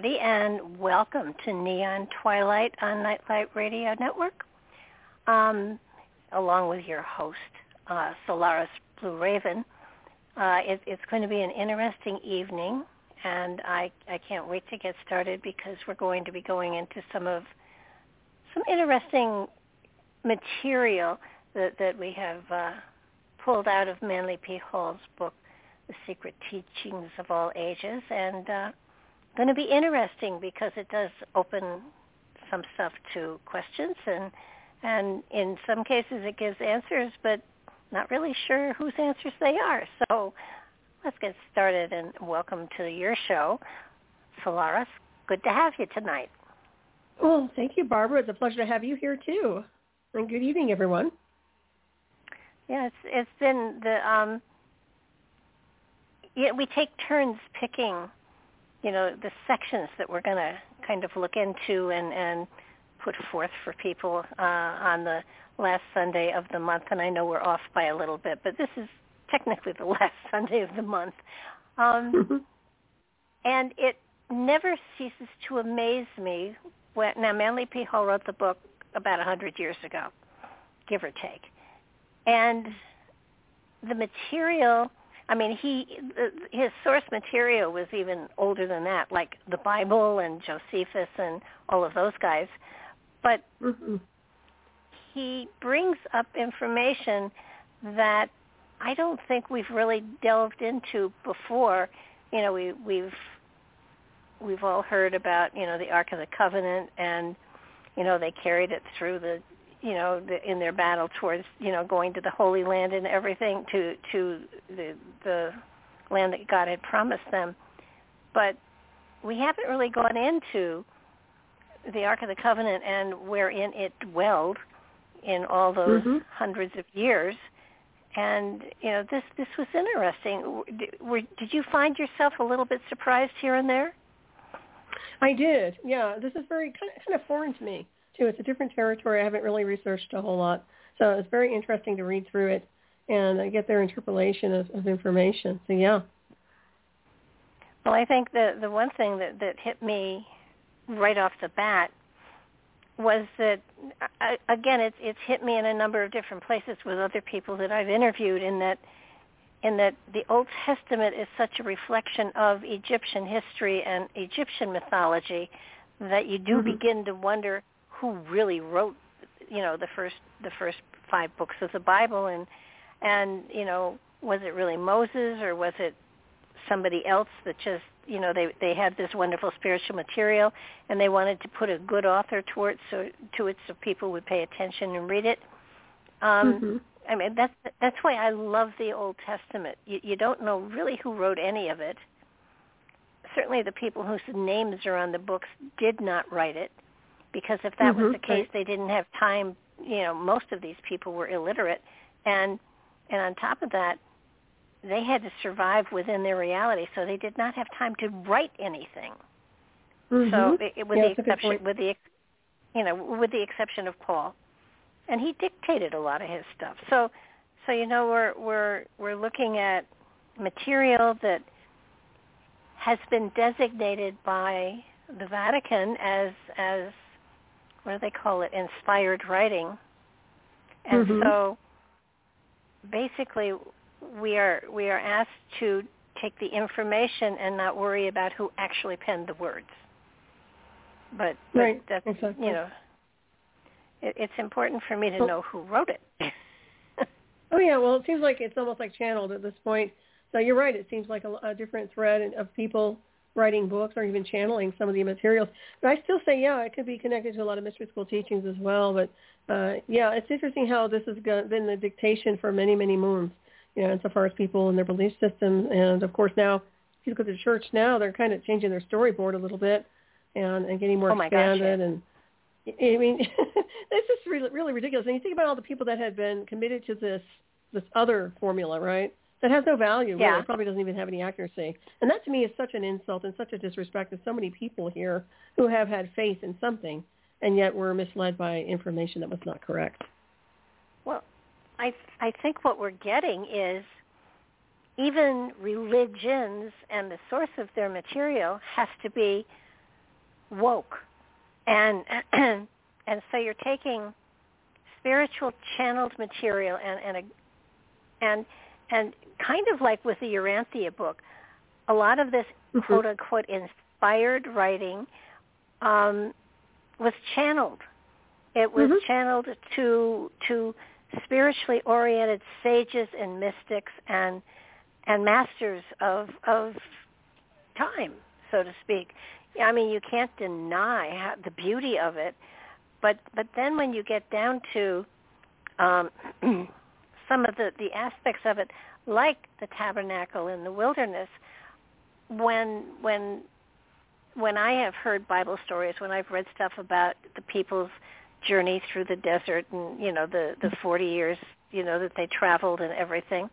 Everybody, and welcome to Neon Twilight on Nightlight Radio Network, um, along with your host, uh, Solaris Blue Raven. Uh, it, it's going to be an interesting evening, and I, I can't wait to get started because we're going to be going into some of some interesting material that, that we have uh, pulled out of Manly P. Hall's book, the secret teachings of all ages and uh, going to be interesting because it does open some stuff to questions and and in some cases it gives answers but not really sure whose answers they are. So let's get started and welcome to your show. Solaris good to have you tonight. Well thank you Barbara. It's a pleasure to have you here too. And good evening everyone. Yeah it's it's been the um yeah, we take turns picking, you know, the sections that we're going to kind of look into and, and put forth for people uh, on the last Sunday of the month. And I know we're off by a little bit, but this is technically the last Sunday of the month. Um, and it never ceases to amaze me. When, now, Manly P. Hall wrote the book about a 100 years ago, give or take. And the material I mean, he his source material was even older than that, like the Bible and Josephus and all of those guys. But mm-hmm. he brings up information that I don't think we've really delved into before. You know, we we've we've all heard about you know the Ark of the Covenant, and you know they carried it through the you know, the, in their battle towards, you know, going to the Holy Land and everything to to the the land that God had promised them. But we haven't really gone into the Ark of the Covenant and wherein it dwelled in all those mm-hmm. hundreds of years. And you know, this this was interesting. Were, did you find yourself a little bit surprised here and there? I did. Yeah, this is very kind of, kind of foreign to me too. It's a different territory. I haven't really researched a whole lot, so it's very interesting to read through it and get their interpolation of, of information. So yeah. Well, I think the the one thing that that hit me right off the bat was that again it's it's hit me in a number of different places with other people that I've interviewed in that in that the Old Testament is such a reflection of Egyptian history and Egyptian mythology that you do mm-hmm. begin to wonder who really wrote you know the first the first five books of the Bible and and you know was it really Moses or was it somebody else that just you know they they had this wonderful spiritual material and they wanted to put a good author to it so to it so people would pay attention and read it um mm-hmm. I mean, that's that's why I love the Old Testament. You, you don't know really who wrote any of it. Certainly, the people whose names are on the books did not write it, because if that Mhm, was the case, they didn't have time. You know, most of these people were illiterate, and and on top of that, they had to survive within their reality, so they did not have time to write anything. So, Mhm. it, it, with Yeah, the that's a good exception, with the you know, with the exception of Paul, and he dictated a lot of his stuff. So, so you know, we're we're we're looking at material that has been designated by the Vatican as as what do they call it, inspired writing, and Mhm. so basically we are we are asked to take the information and not worry about who actually penned the words. But, but Right, that's exactly. you know, it, it's important for me to Well- know who wrote it. Oh yeah, well it seems like it's almost like channeled at this point. So you're right. It seems like a, a different thread of people writing books or even channeling some of the materials. But I still say, yeah, it could be connected to a lot of mystery school teachings as well. But uh, yeah, it's interesting how this has been the dictation for many, many moons. You know, insofar as people and their belief systems, and of course now, if you look at the church now, they're kind of changing their storyboard a little bit and, and getting more Oh my gosh, expanded and I mean, it's just really, really ridiculous. And you think about all the people that had been committed to this this other formula, right? That has no value. Really. It probably doesn't even have any accuracy. And that to me is such an insult and such a disrespect to so many people here who have had faith in something and yet were misled by information that was not correct. Well, I I think what we're getting is even religions and the source of their material has to be woke, and and so you're taking spiritual channeled material and and a, and and kind of like with the Urantia book, a lot of this Mhm. quote unquote inspired writing um, was channeled. It was Mhm. channeled to to spiritually oriented sages and mystics and and masters of of time, so to speak. I mean, you can't deny how, the beauty of it, but but then when you get down to um, some of the the aspects of it, like the tabernacle in the wilderness, when when when I have heard Bible stories, when I've read stuff about the people's journey through the desert and you know the the 40 years you know that they traveled and everything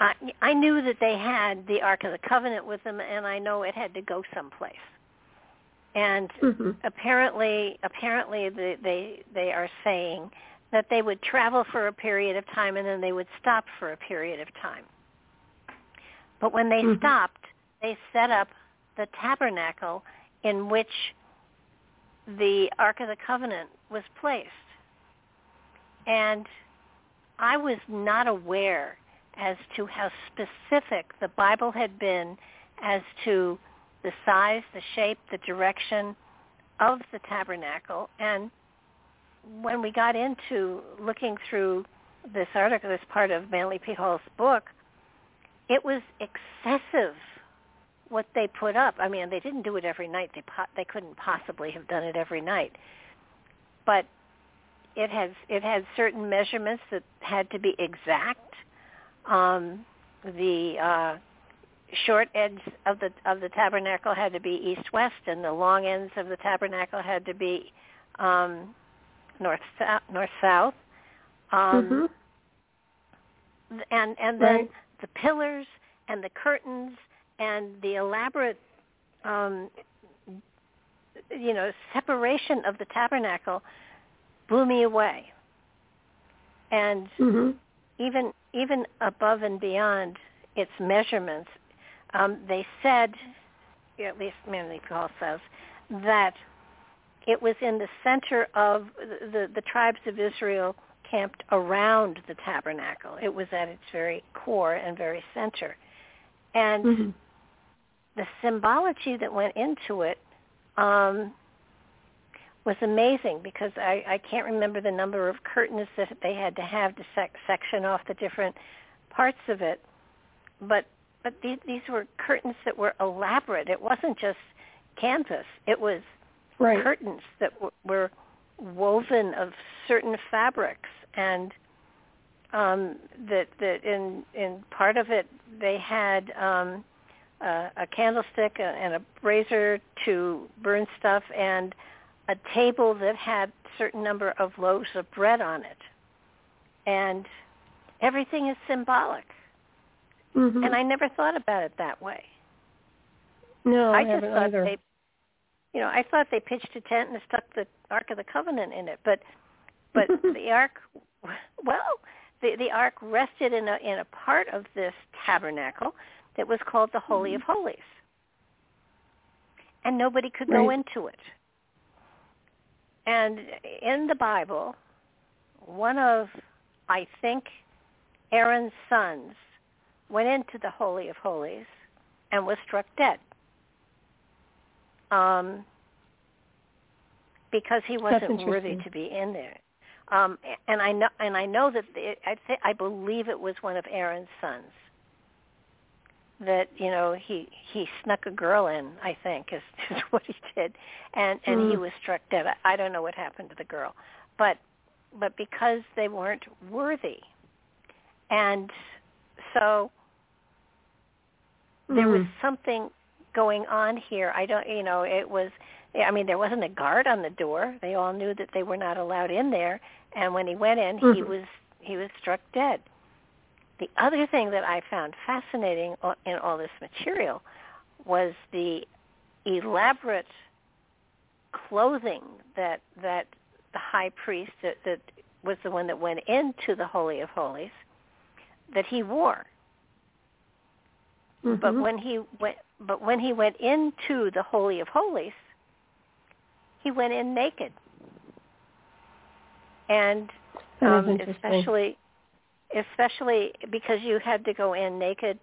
I I knew that they had the Ark of the Covenant with them and I know it had to go someplace and Mm-hmm. apparently apparently the, they they are saying that they would travel for a period of time and then they would stop for a period of time but when they Mhm. stopped they set up the tabernacle in which the Ark of the Covenant was placed. And I was not aware as to how specific the Bible had been as to the size, the shape, the direction of the tabernacle. And when we got into looking through this article, this part of Manly P. Hall's book, it was excessive what they put up. I mean, they didn't do it every night. They po- they couldn't possibly have done it every night. But it has it had certain measurements that had to be exact. Um, the uh, short ends of the of the tabernacle had to be east west, and the long ends of the tabernacle had to be um, north south. North south. Um, mm-hmm. and and then Right. the pillars and the curtains and the elaborate um you know separation of the tabernacle blew me away and Mm-hmm. even even above and beyond its measurements um they said at least Manly P. Hall says that it was in the center of the, the the tribes of Israel camped around the tabernacle. It was at its very core and very center. And Mm-hmm. the symbology that went into it um, was amazing because I, I can't remember the number of curtains that they had to have to sec- section off the different parts of it. But but these, these were curtains that were elaborate. It wasn't just canvas. It was Right. curtains that w- were woven of certain fabrics and um, that that in in part of it they had um, a, a candlestick and a brazier to burn stuff and a table that had a certain number of loaves of bread on it, and everything is symbolic. Mm-hmm. And I never thought about it that way. no, I, I just haven't thought either. they, you know, I thought they pitched a tent and stuck the Ark of the Covenant in it, but but the Ark, well, the the Ark rested in a in a part of this tabernacle that was called the Holy mm-hmm. of Holies, and nobody could go into it. And in the Bible, one of I think Aaron's sons went into the Holy of Holies and was struck dead. Um, because he wasn't worthy to be in there. Um, and I know, and I know that it, I, th- I believe it was one of Aaron's sons. That you know he he snuck a girl in. I think is, is what he did, and and he Hmm. was struck dead. I, I don't know what happened to the girl, but but because they weren't worthy, and so there was Mm. something going on here. I don't, you know, it was. I mean, there wasn't a guard on the door. They all knew that they were not allowed in there. And when he went in, he Mhm. was he was struck dead. The other thing that I found fascinating in all this material was the elaborate clothing that that the high priest that, that was the one that went into the holy of holies that he wore. But Mhm. when he went, but when he went into the holy of holies, he went in naked, and um, especially, especially because you had to go in naked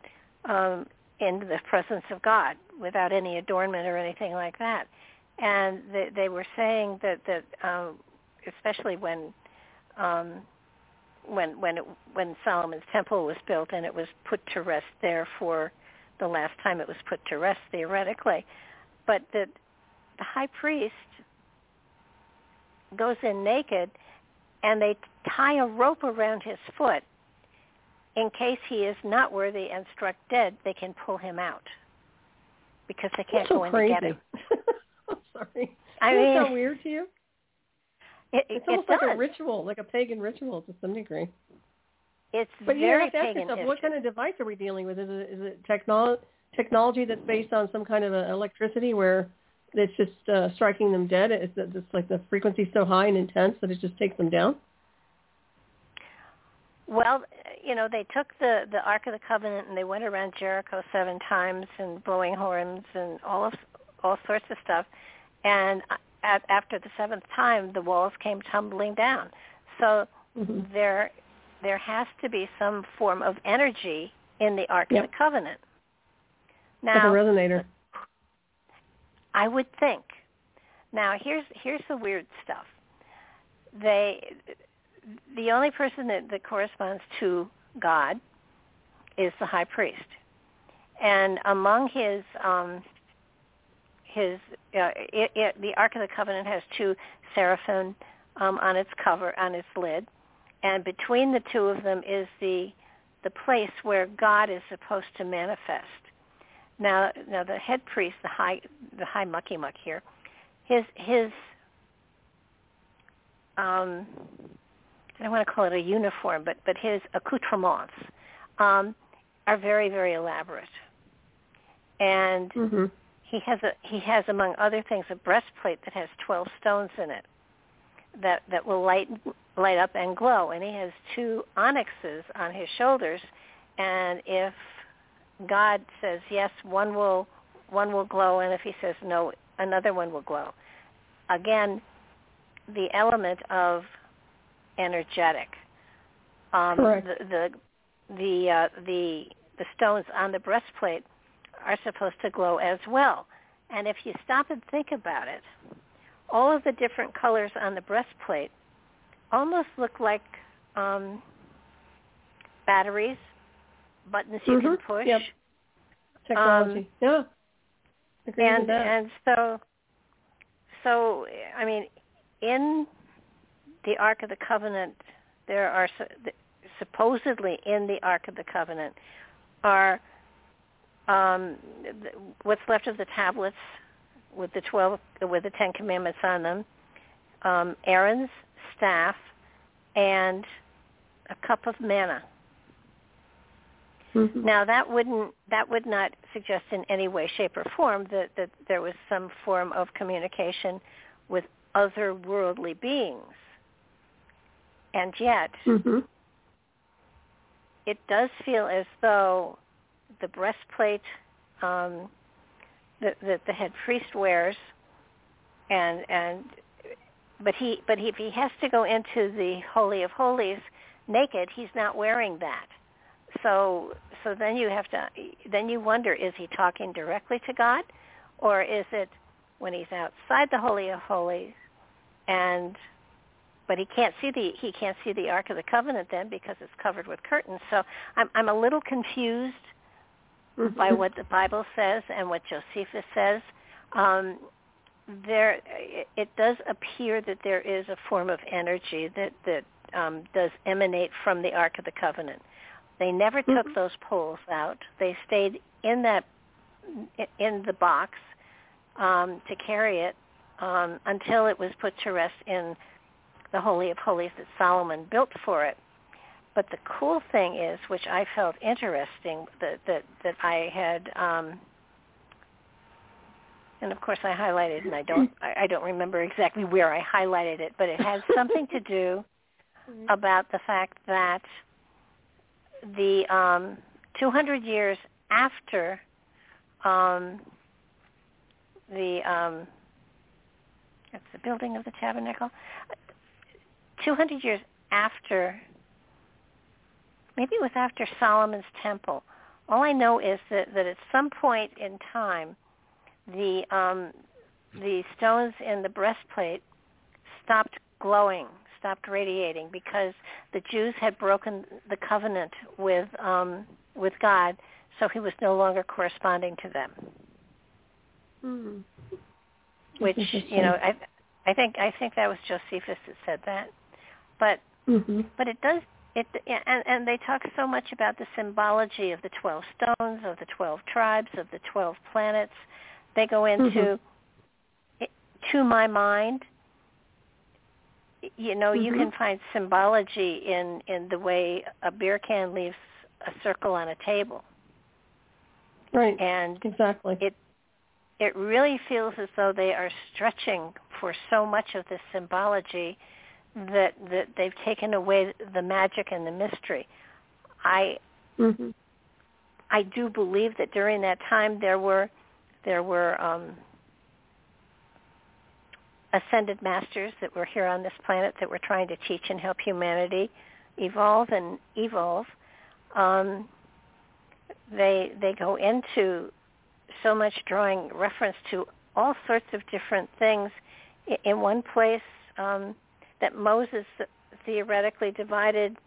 um, in the presence of God without any adornment or anything like that. And they, they were saying that that um, especially when um, when when it, when Solomon's temple was built and it was put to rest there for the last time it was put to rest theoretically, but that the high priest goes in naked and they tie a rope around his foot in case he is not worthy and struck dead, they can pull him out because they can't That's so go in crazy. to get him. I'm sorry. I that mean, sound weird to you? it, It's it almost like does. a ritual, like a pagan ritual to some degree. It's But you have to ask yourself, what kind of device are we dealing with? Is it, is it technol- technology that's based on some kind of electricity where it's just uh, striking them dead? Is it just like the frequency so high and intense that it just takes them down? Well, you know, they took the the Ark of the Covenant and they went around Jericho seven times and blowing horns and all of all sorts of stuff. And at, after the seventh time, the walls came tumbling down. So Mm-hmm. there there has to be some form of energy in the Ark Yep. of the Covenant. Now, like a resonator. I would think. Now, here's here's the weird stuff. They the only person that, that corresponds to God is the high priest, and among his um, his uh, it, it, the Ark of the Covenant has two seraphim um, on its cover on its lid, and between the two of them is the the place where God is supposed to manifest. Now, now the head priest, the high the high mucky muck here, his his um, I don't want to call it a uniform, but but his accoutrements um, are very very elaborate, and hmm he has a he has among other things a breastplate that has twelve stones in it that that will light light up and glow, and he has two onyxes on his shoulders, and if God says yes, one will one will glow, and if He says no, another one will glow. Again, the element of energetic. Um, Correct. The the the, uh, the the stones on the breastplate are supposed to glow as well. And if you stop and think about it, all of the different colors on the breastplate almost look like um, batteries, buttons you can Mhm. push. Yep. Technology. yeah. Agree and and so so I mean in the Ark of the Covenant there are supposedly in the Ark of the Covenant are um, what's left of the tablets with the twelve with the Ten Commandments on them, um, Aaron's staff, and a cup of manna. Mm-hmm. Now that wouldn't that would not suggest in any way, shape, or form that that there was some form of communication with otherworldly beings. And yet, mm-hmm. it does feel as though the breastplate um, that, that the head priest wears, and and but he but he, if he has to go into the holy of holies naked, he's not wearing that. So so then you have to then you wonder is he talking directly to God, or is it when he's outside the holy of holies, and but he can't see the he can't see the Ark of the Covenant then because it's covered with curtains. So I'm I'm a little confused mm-hmm. by what the Bible says and what Josephus says. Um, there, it, does appear that there is a form of energy that that um, does emanate from the Ark of the Covenant. They never took Mhm. those poles out. They stayed in that in the box um, to carry it um, until it was put to rest in the Holy of Holies that Solomon built for it. But the cool thing is, which I felt interesting, that that that I had, um, and of course I highlighted, and I don't I, I don't remember exactly where I highlighted it, but it has something to do about the fact that the um, 200 years after um, the um, that's the building of the tabernacle. 200 years after, maybe it was after Solomon's temple. All I know is that, that at some point in time, the um, the stones in the breastplate stopped glowing, stopped radiating because the Jews had broken the covenant with um, with God, so he was no longer corresponding to them. Mm-hmm. Which you know, I I think I think that was Josephus that said that, but mm-hmm. but it does it and and they talk so much about the symbology of the twelve stones, of the twelve tribes, of the twelve planets. They go into Mm-hmm. to my mind you know, you Mhm. can find symbology in in the way a beer can leaves a circle on a table, right and exactly it it really feels as though they are stretching for so much of this symbology that that they've taken away the magic and the mystery. I mm-hmm. I do believe that during that time there were there were um, ascended masters that were here on this planet that were trying to teach and help humanity evolve and evolve. Um, they they go into so much drawing reference to all sorts of different things. In one place, um, that Moses theoretically divided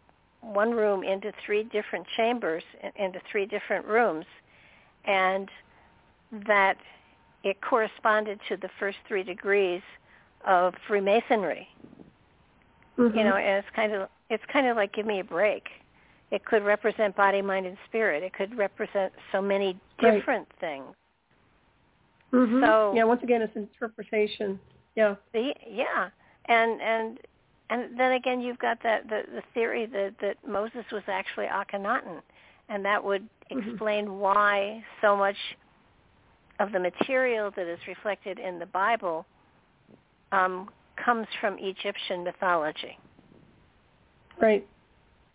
one room into three different chambers, in- into three different rooms, and that it corresponded to the first three degrees of Freemasonry. Mm-hmm. You know, and it's kind of it's kind of like give me a break. It could represent body, mind, and spirit. It could represent so many Right. different things. Mm-hmm. So- yeah, once again, it's interpretation. Yeah. The, yeah, and and and then again, you've got that the the theory that that Moses was actually Akhenaten, and that would Mhm. explain why so much of the material that is reflected in the Bible um, comes from Egyptian mythology. Right.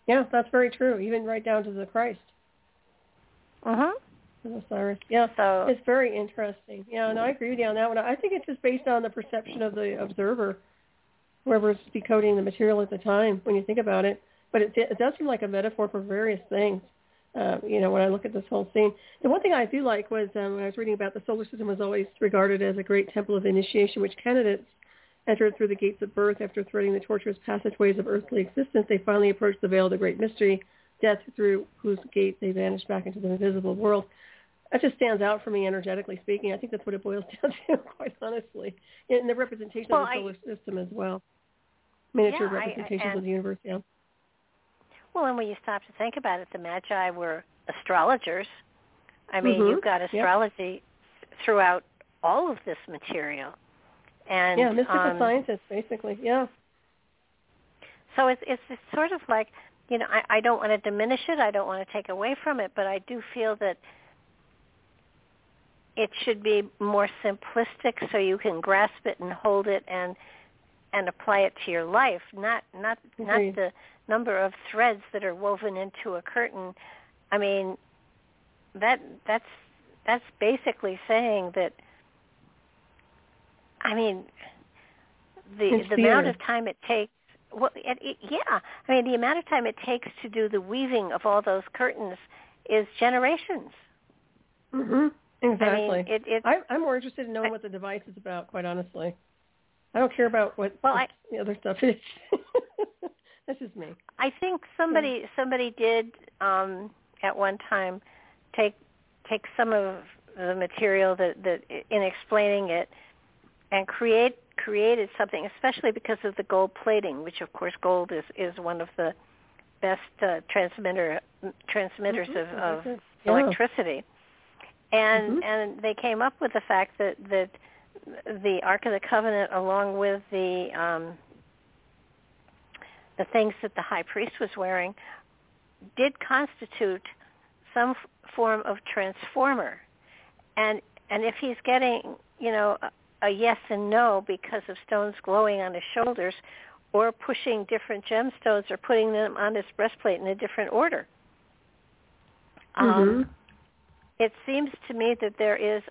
Yeah, that's very true. Even right down to the Christ, Uh huh. Osiris. Yeah. So It's very interesting. Yeah, and I agree with you on that one. I think it's just based on the perception of the observer, whoever's decoding the material at the time, when you think about it. But it, it does seem like a metaphor for various things. Uh, you know, when I look at this whole scene, the one thing I do like was um, when I was reading about the solar system was always regarded as a great temple of initiation, which candidates entered through the gates of birth after threading the tortuous passageways of earthly existence. They finally approached the veil of the great mystery, death through whose gate they vanished back into the invisible world. That just stands out for me energetically speaking. I think that's what it boils down to, quite honestly, in the representation Well, of the I- solar system as well. Miniature Yeah, I- representations of the universe, yeah. Well, and when you stop to think about it, the Magi were astrologers. I mean, Mhm. you've got Yep. astrology throughout all of this material. And yeah, mystical um, scientists, basically. Yeah. So it's, it's it's sort of like, you know, I, I don't want to diminish it. I don't want to take away from it, but I do feel that it should be more simplistic so you can grasp it and hold it and and apply it to your life, not not not the number of threads that are woven into a curtain. I mean, that that's that's basically saying that I mean, the It's the amount of time it takes well, it, it, yeah. I mean, the amount of time it takes to do the weaving of all those curtains is generations. Mhm. Exactly. I mean, it, it I, I'm more interested in knowing what the device is about, quite honestly. I don't care about what Well, I- the other stuff is. That's just me. I think somebody somebody did um, at one time take take some of the material that that in explaining it and create created something, especially because of the gold plating, which of course gold is is one of the best uh, transmitter transmitters Mhm, of, of. Yeah. electricity. And Mhm. and they came up with the fact that that the Ark of the Covenant, along with the um, the things that the high priest was wearing, did constitute some f- form of transformer. And and if he's getting you know a, a yes and no because of stones glowing on his shoulders, or pushing different gemstones or putting them on his breastplate in a different order. Um, Mhm. it seems to me that there is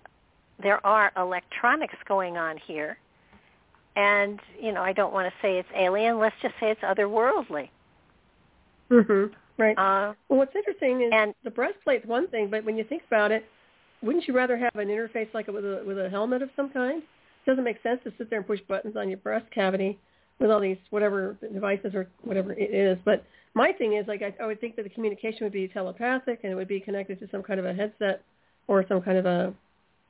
there are electronics going on here and you know i don't want to say it's alien let's just say it's otherworldly Mhm. Right. uh well, what's interesting is and- the breastplate's one thing, but when you think about it, wouldn't you rather have an interface like with a with a helmet of some kind? It doesn't make sense to sit there and push buttons on your breast cavity with all these whatever devices or whatever it is. But my thing is like I, I would think that the communication would be telepathic and it would be connected to some kind of a headset or some kind of a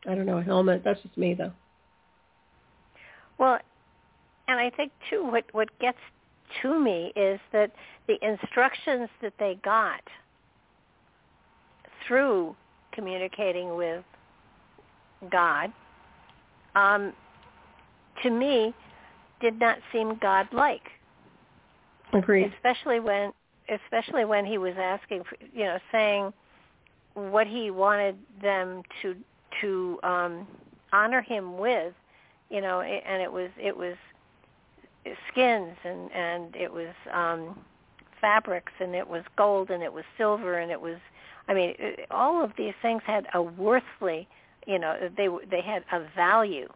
I don't know a helmet. That's just me though. well and i think too what what gets to me is that the instructions that they got through communicating with god um to me did not seem godlike Agreed. especially when especially when he was asking for, you know saying what he wanted them to to um honor him with you know and it was it was skins and and it was um fabrics and it was gold and it was silver and it was i mean it- all of these things had a worthly you know they they had a value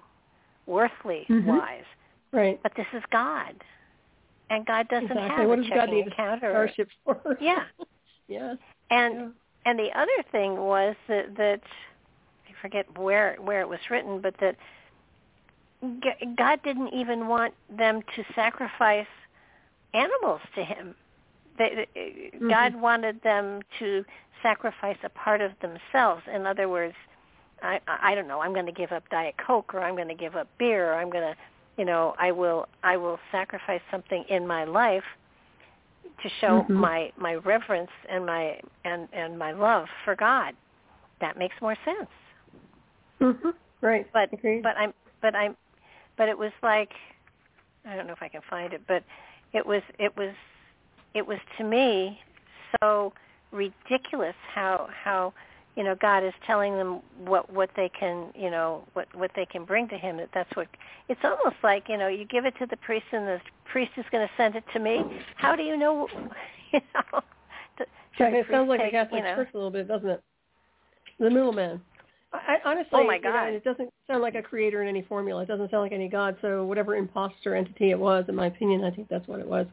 worthly Mhm. wise Right. but this is god and god doesn't exactly. have what a does God need account or for? Yeah. yeah. and yeah. and the other thing was that that I forget where where it was written, but that God didn't even want them to sacrifice animals to Him. They, Mm-hmm. God wanted them to sacrifice a part of themselves. In other words, I I don't know. I'm going to give up Diet Coke, or I'm going to give up beer, or I'm going to, you know, I will I will sacrifice something in my life to show Mhm. my my reverence and my and and my love for God. That makes more sense. hmm Right. But Agreed. but I'm but I'm but it was like I don't know if I can find it, but it was it was it was to me so ridiculous how how you know God is telling them what what they can you know what what they can bring to Him. That that's what it's almost like you know you give it to the priest and the priest is going to send it to me. How do you know? You know. Yeah, the it sounds like take, the Catholic you know, Church a little bit, doesn't it? The middleman. I, honestly, Oh, my you know, God. it doesn't sound like a creator in any formula. It doesn't sound like any god. So whatever imposter entity it was, in my opinion, I think that's what it was.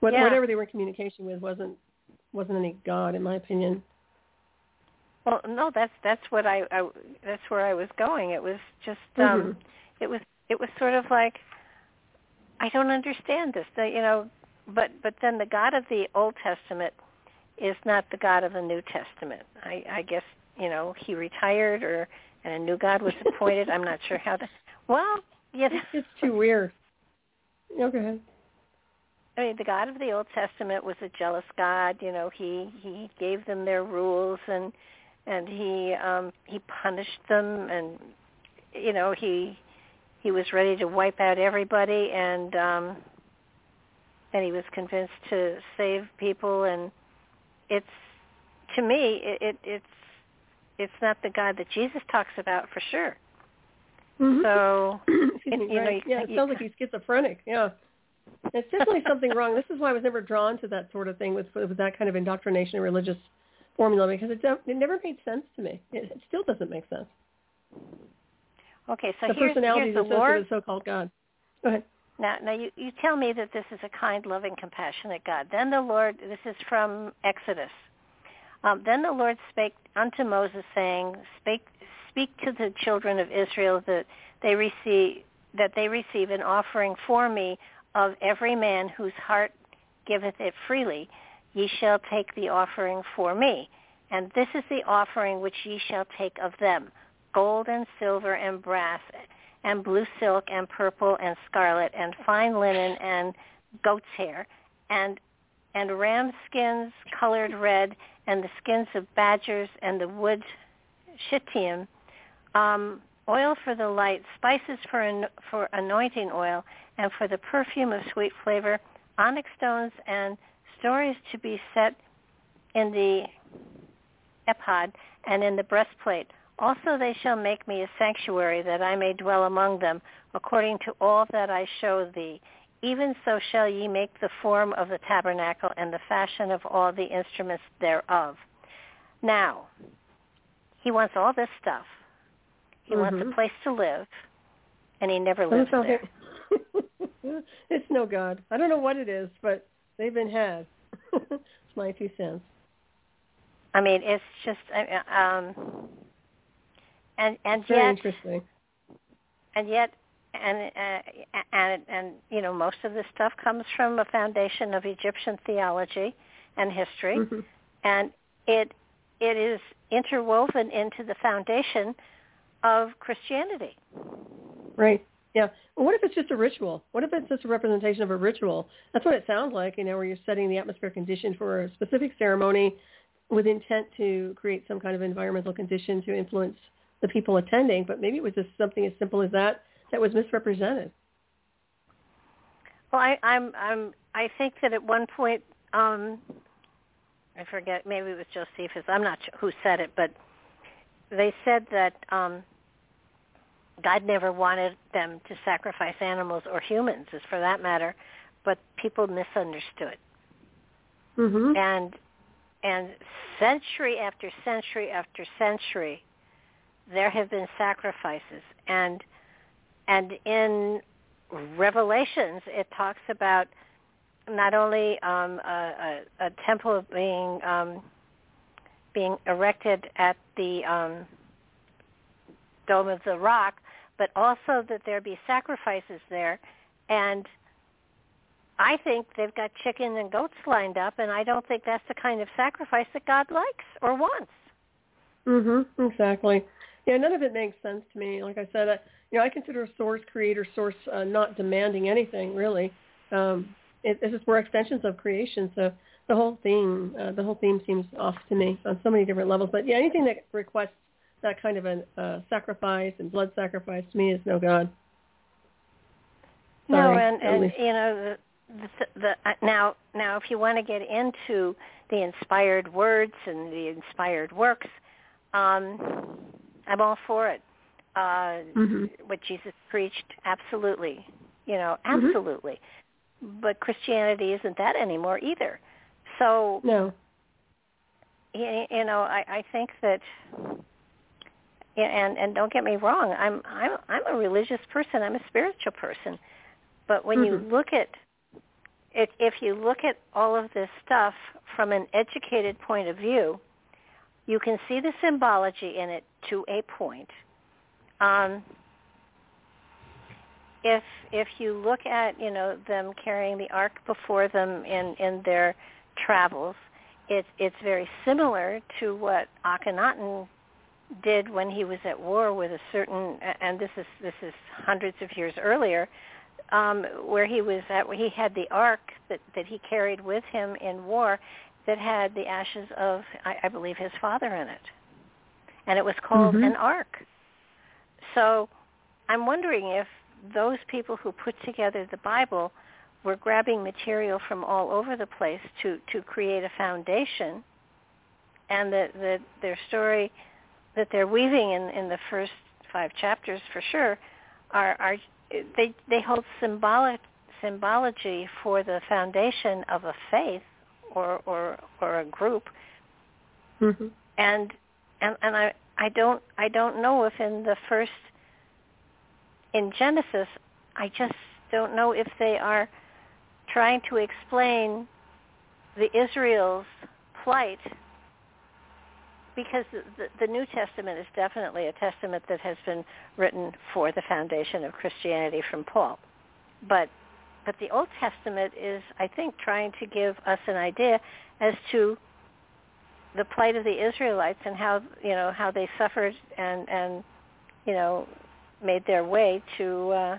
What, Yeah. Whatever they were in communication with wasn't wasn't any god, in my opinion. Well, no, that's that's what I, I that's where I was going. It was just um Mhm. it was it was sort of like I don't understand this. The, you know, but but then the God of the Old Testament is not the God of the New Testament. I I guess, you know, he retired or and a new God was appointed. I'm not sure how to Well, know, It's just too weird. Yeah, go ahead. I mean, the God of the Old Testament was a jealous God. You know, he he gave them their rules and and he um he punished them and you know he he was ready to wipe out everybody and um and he was convinced to save people and it's to me it, it it's it's not the God that Jesus talks about for sure. Mm-hmm. So me, you know, you- yeah, it you- sounds like he's schizophrenic. Yeah, it's definitely something wrong. This is why I was never drawn to that sort of thing with with that kind of indoctrination and religious formula because it it never made sense to me. It, it still doesn't make sense. okay, so the here's, personalities here's the associated Lord. with so-called God. Go ahead. Now, now you, you tell me that this is a kind, loving, compassionate God. Then the Lord, this is from Exodus. Um, then the Lord spake unto Moses, saying, "Speak, speak to the children of Israel that they receive that they receive an offering for me of every man whose heart giveth it freely. Ye shall take the offering for me, and this is the offering which ye shall take of them: gold and silver and brass." and blue silk and purple and scarlet and fine linen and goat's hair and and ram skins colored red and the skins of badgers and the wood shittim um, oil for the light spices for an, for anointing oil and for the perfume of sweet flavor onyx stones and stories to be set in the ephod and in the breastplate also they shall make me a sanctuary that I may dwell among them, according to all that I show thee. Even so shall ye make the form of the tabernacle and the fashion of all the instruments thereof. Now, he wants all this stuff. He wants Mhm. a place to live, and he never lives there. it's no God. I don't know what it is, but they've been had. it's my two cents. I mean, it's just, um, and and very yet, interesting. and yet and uh, and and you know most of this stuff comes from a foundation of Egyptian theology and history Mhm. and it it is interwoven into the foundation of Christianity. Right. Yeah. Well, what if it's just a ritual? What if it's just a representation of a ritual? That's what it sounds like, you know, where you're setting the atmosphere condition for a specific ceremony with intent to create some kind of environmental condition to influence the people attending. But maybe it was just something as simple as that that was misrepresented. Well, I, I'm I'm I think that at one point um I forget maybe it was Josephus. I'm not sure who said it, but they said that um God never wanted them to sacrifice animals or humans, as for that matter, but people misunderstood. Mm-hmm. And and century after century after century, there have been sacrifices, and and in Revelations it talks about not only um, a, a, a temple being um, being erected at the um, Dome of the Rock, but also that there be sacrifices there, and I think they've got chickens and goats lined up, and I don't think that's the kind of sacrifice that God likes or wants. Mhm. Exactly. Yeah, none of it makes sense to me. Like I said, you know, I consider source creator source uh, not demanding anything really. Um, it, it's just more extensions of creation. So the whole theme, uh, the whole theme seems off to me on so many different levels. But yeah, anything that requests that kind of a uh, sacrifice and blood sacrifice to me is no god. no, and and you know the, the, the uh, now now if you want to get into the inspired words and the inspired works, um, I'm all for it. Uh, Mhm. What Jesus preached, absolutely, you know, Mhm. absolutely. But Christianity isn't that anymore either. So No. y- you know, I, I think that, and and don't get me wrong, I'm I'm I'm a religious person. I'm a spiritual person, but when you Mhm. look at if if you look at all of this stuff from an educated point of view, you can see the symbology in it to a point. Um, if if you look at you know them carrying the ark before them in in their travels, it's it's very similar to what Akhenaten did when he was at war with a certain and this is this is hundreds of years earlier um, where he was at, he had the ark that that he carried with him in war, that had the ashes of, I, I believe, his father in it, and it was called Mhm. an ark. So, I'm wondering if those people who put together the Bible were grabbing material from all over the place to to create a foundation, and that that their story that they're weaving in in the first five chapters for sure are are they they hold symbolic symbology for the foundation of a faith or or or a group Mhm. and and and I I don't I don't know if in the first in Genesis I just don't know if they are trying to explain the Israel's plight because the, the, New Testament is definitely a testament that has been written for the foundation of Christianity from Paul. But but the Old Testament is I think trying to give us an idea as to the plight of the Israelites and how you know how they suffered and and you know made their way to uh,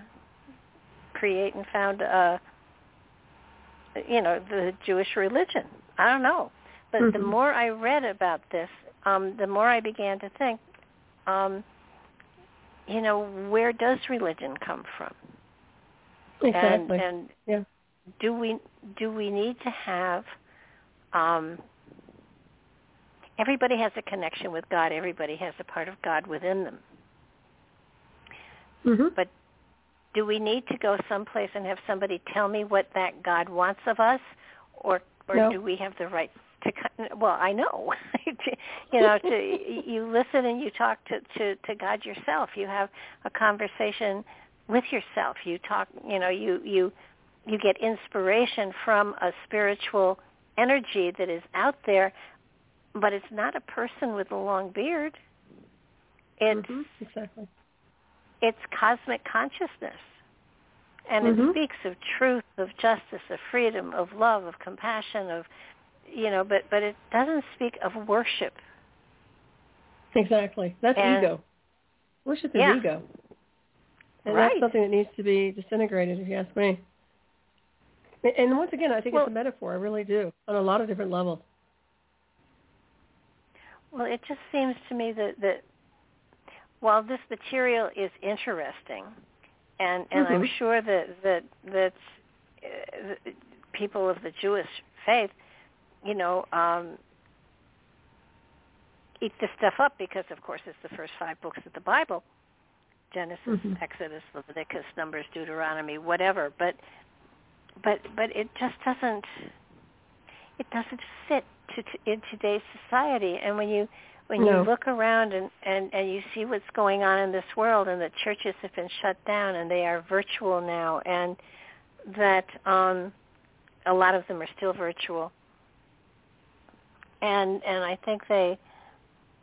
create and found uh, you know the Jewish religion. I don't know, but the Mhm. more I read about this, um, the more I began to think, um, you know, where does religion come from? Exactly. And, and yeah. do we do we need to have um, everybody has a connection with God. Everybody has a part of God within them. Mhm. But do we need to go someplace and have somebody tell me what that God wants of us, or or No. do we have the right to? Well, I know, you know, to you listen and you talk to to to God yourself. You have a conversation with yourself. You talk, you know, you you you get inspiration from a spiritual energy that is out there, but it's not a person with a long beard. It's Mhm. Exactly. it's cosmic consciousness. And it Mhm. speaks of truth, of justice, of freedom, of love, of compassion, of you know, but but it doesn't speak of worship. Exactly. That's And- ego. Worship is Yeah. ego. And Right. that's something that needs to be disintegrated, if you ask me. And- And once again, I think Well- it's a metaphor. I really do, on a lot of different levels. Well, it just seems to me that that while this material is interesting, and and I'm Mhm. sure that that that uh, people of the Jewish faith, you know, um, eat this stuff up because, of course, it's the first five books of the Bible: Genesis, Mhm. Exodus, Leviticus, Numbers, Deuteronomy, whatever. But but but it just doesn't it doesn't fit to, to in today's society. And when you when No. you look around and, and and you see what's going on in this world, and the churches have been shut down and they are virtual now, and that um, a lot of them are still virtual. And and I think they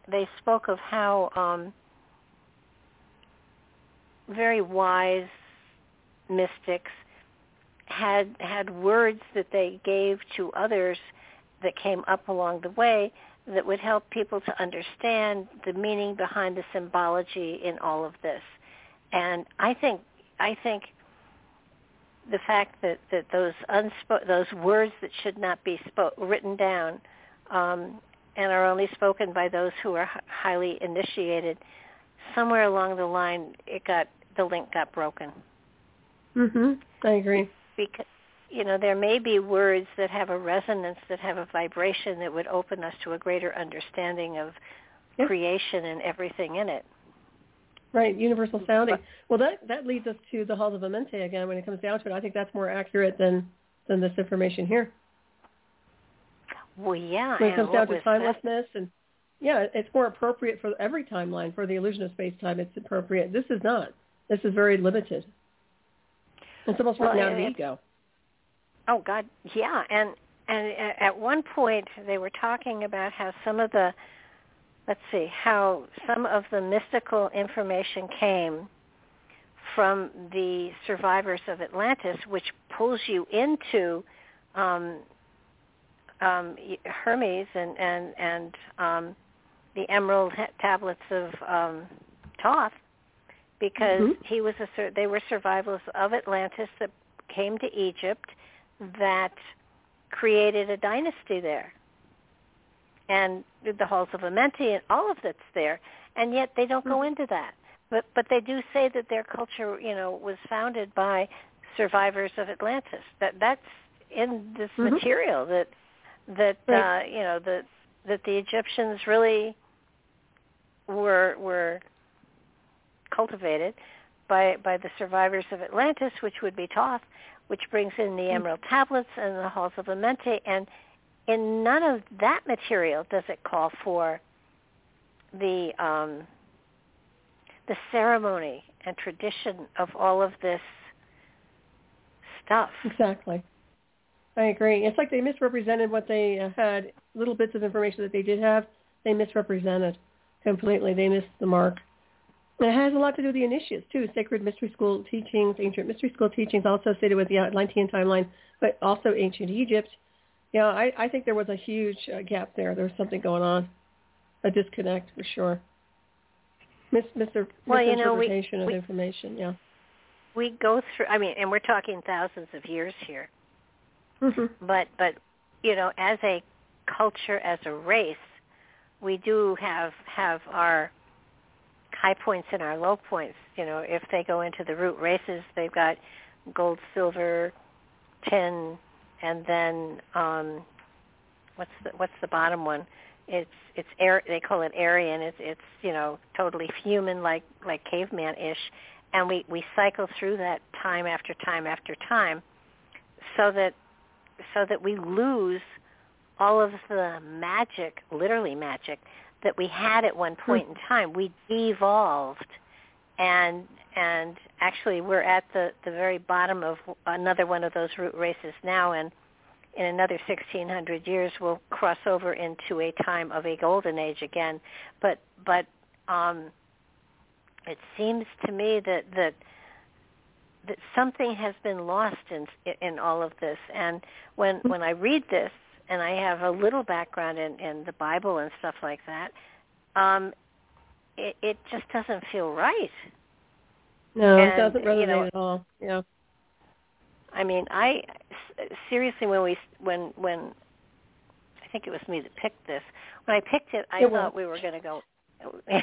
they spoke of how um, very wise mystics had had words that they gave to others that came up along the way that would help people to understand the meaning behind the symbology in all of this. And I think I think the fact that, that those unspo- those words that should not be spo- written down um, and are only spoken by those who are h- highly initiated, somewhere along the line it got the link got broken Mhm. I agree. because you know there may be words that have a resonance that have a vibration that would open us to a greater understanding of Yep. creation and everything in it Right, universal sounding. Well, that that leads us to the halls of Amenti again. When it comes down to it, I think that's more accurate than than this information here. well yeah When it comes down to was that- timelessness and yeah, it's more appropriate for every timeline. For the illusion of space time, it's appropriate. This is not. This is very limited. It's almost Well, written out of ego. Oh God, yeah, and and at one point they were talking about how some of the, let's see, how some of the mystical information came from the survivors of Atlantis, which pulls you into um, um, Hermes and and and um, the emerald tablets of um, Thoth, because Mhm. he was a they were survivors of Atlantis that came to Egypt that created a dynasty there. And the halls of Amenti and all of that's there. And yet they don't go into that. But but they do say that their culture, you know, was founded by survivors of Atlantis. That that's in this Mhm. material that that Right. uh, you know, that that the Egyptians really were were cultivated by by the survivors of Atlantis, which would be Thoth, which brings in the Emerald Tablets and the Halls of Amenti, and in none of that material does it call for the um, the ceremony and tradition of all of this stuff. Exactly. I agree. It's like they misrepresented what they uh, had, little bits of information that they did have, they misrepresented completely. They missed the mark. And it has a lot to do with the initiates, too. Sacred Mystery School teachings, ancient Mystery School teachings, also associated with the Atlantean timeline, but also ancient Egypt. Yeah, I, I think there was a huge uh, gap there. There was something going on, a disconnect for sure. Mis-. Well, you know, we- misinterpretation we- information, yeah. We go through. I mean, and we're talking thousands of years here. hmm but but you know as a culture as a race we do have have our high points and our low points. You know if they go into the root races they've got gold silver tin and then um what's the what's the bottom one? It's it's air they call it aryan. It's it's you know totally human like like caveman ish and we we cycle through that time after time after time so that so that we lose all of the magic, literally magic, that we had at one point in time. We devolved, and and actually we're at the the very bottom of another one of those root races now, and in another 1600 years we'll cross over into a time of a golden age again. But but um, it seems to me that that that something has been lost in in all of this and when when i read this and i have a little background in in the bible and stuff like that um it it just doesn't feel right No, it doesn't you resonate know- at all. Yeah. i mean i seriously when we when when i think it was me that picked this when i picked it i It thought was. we were going to go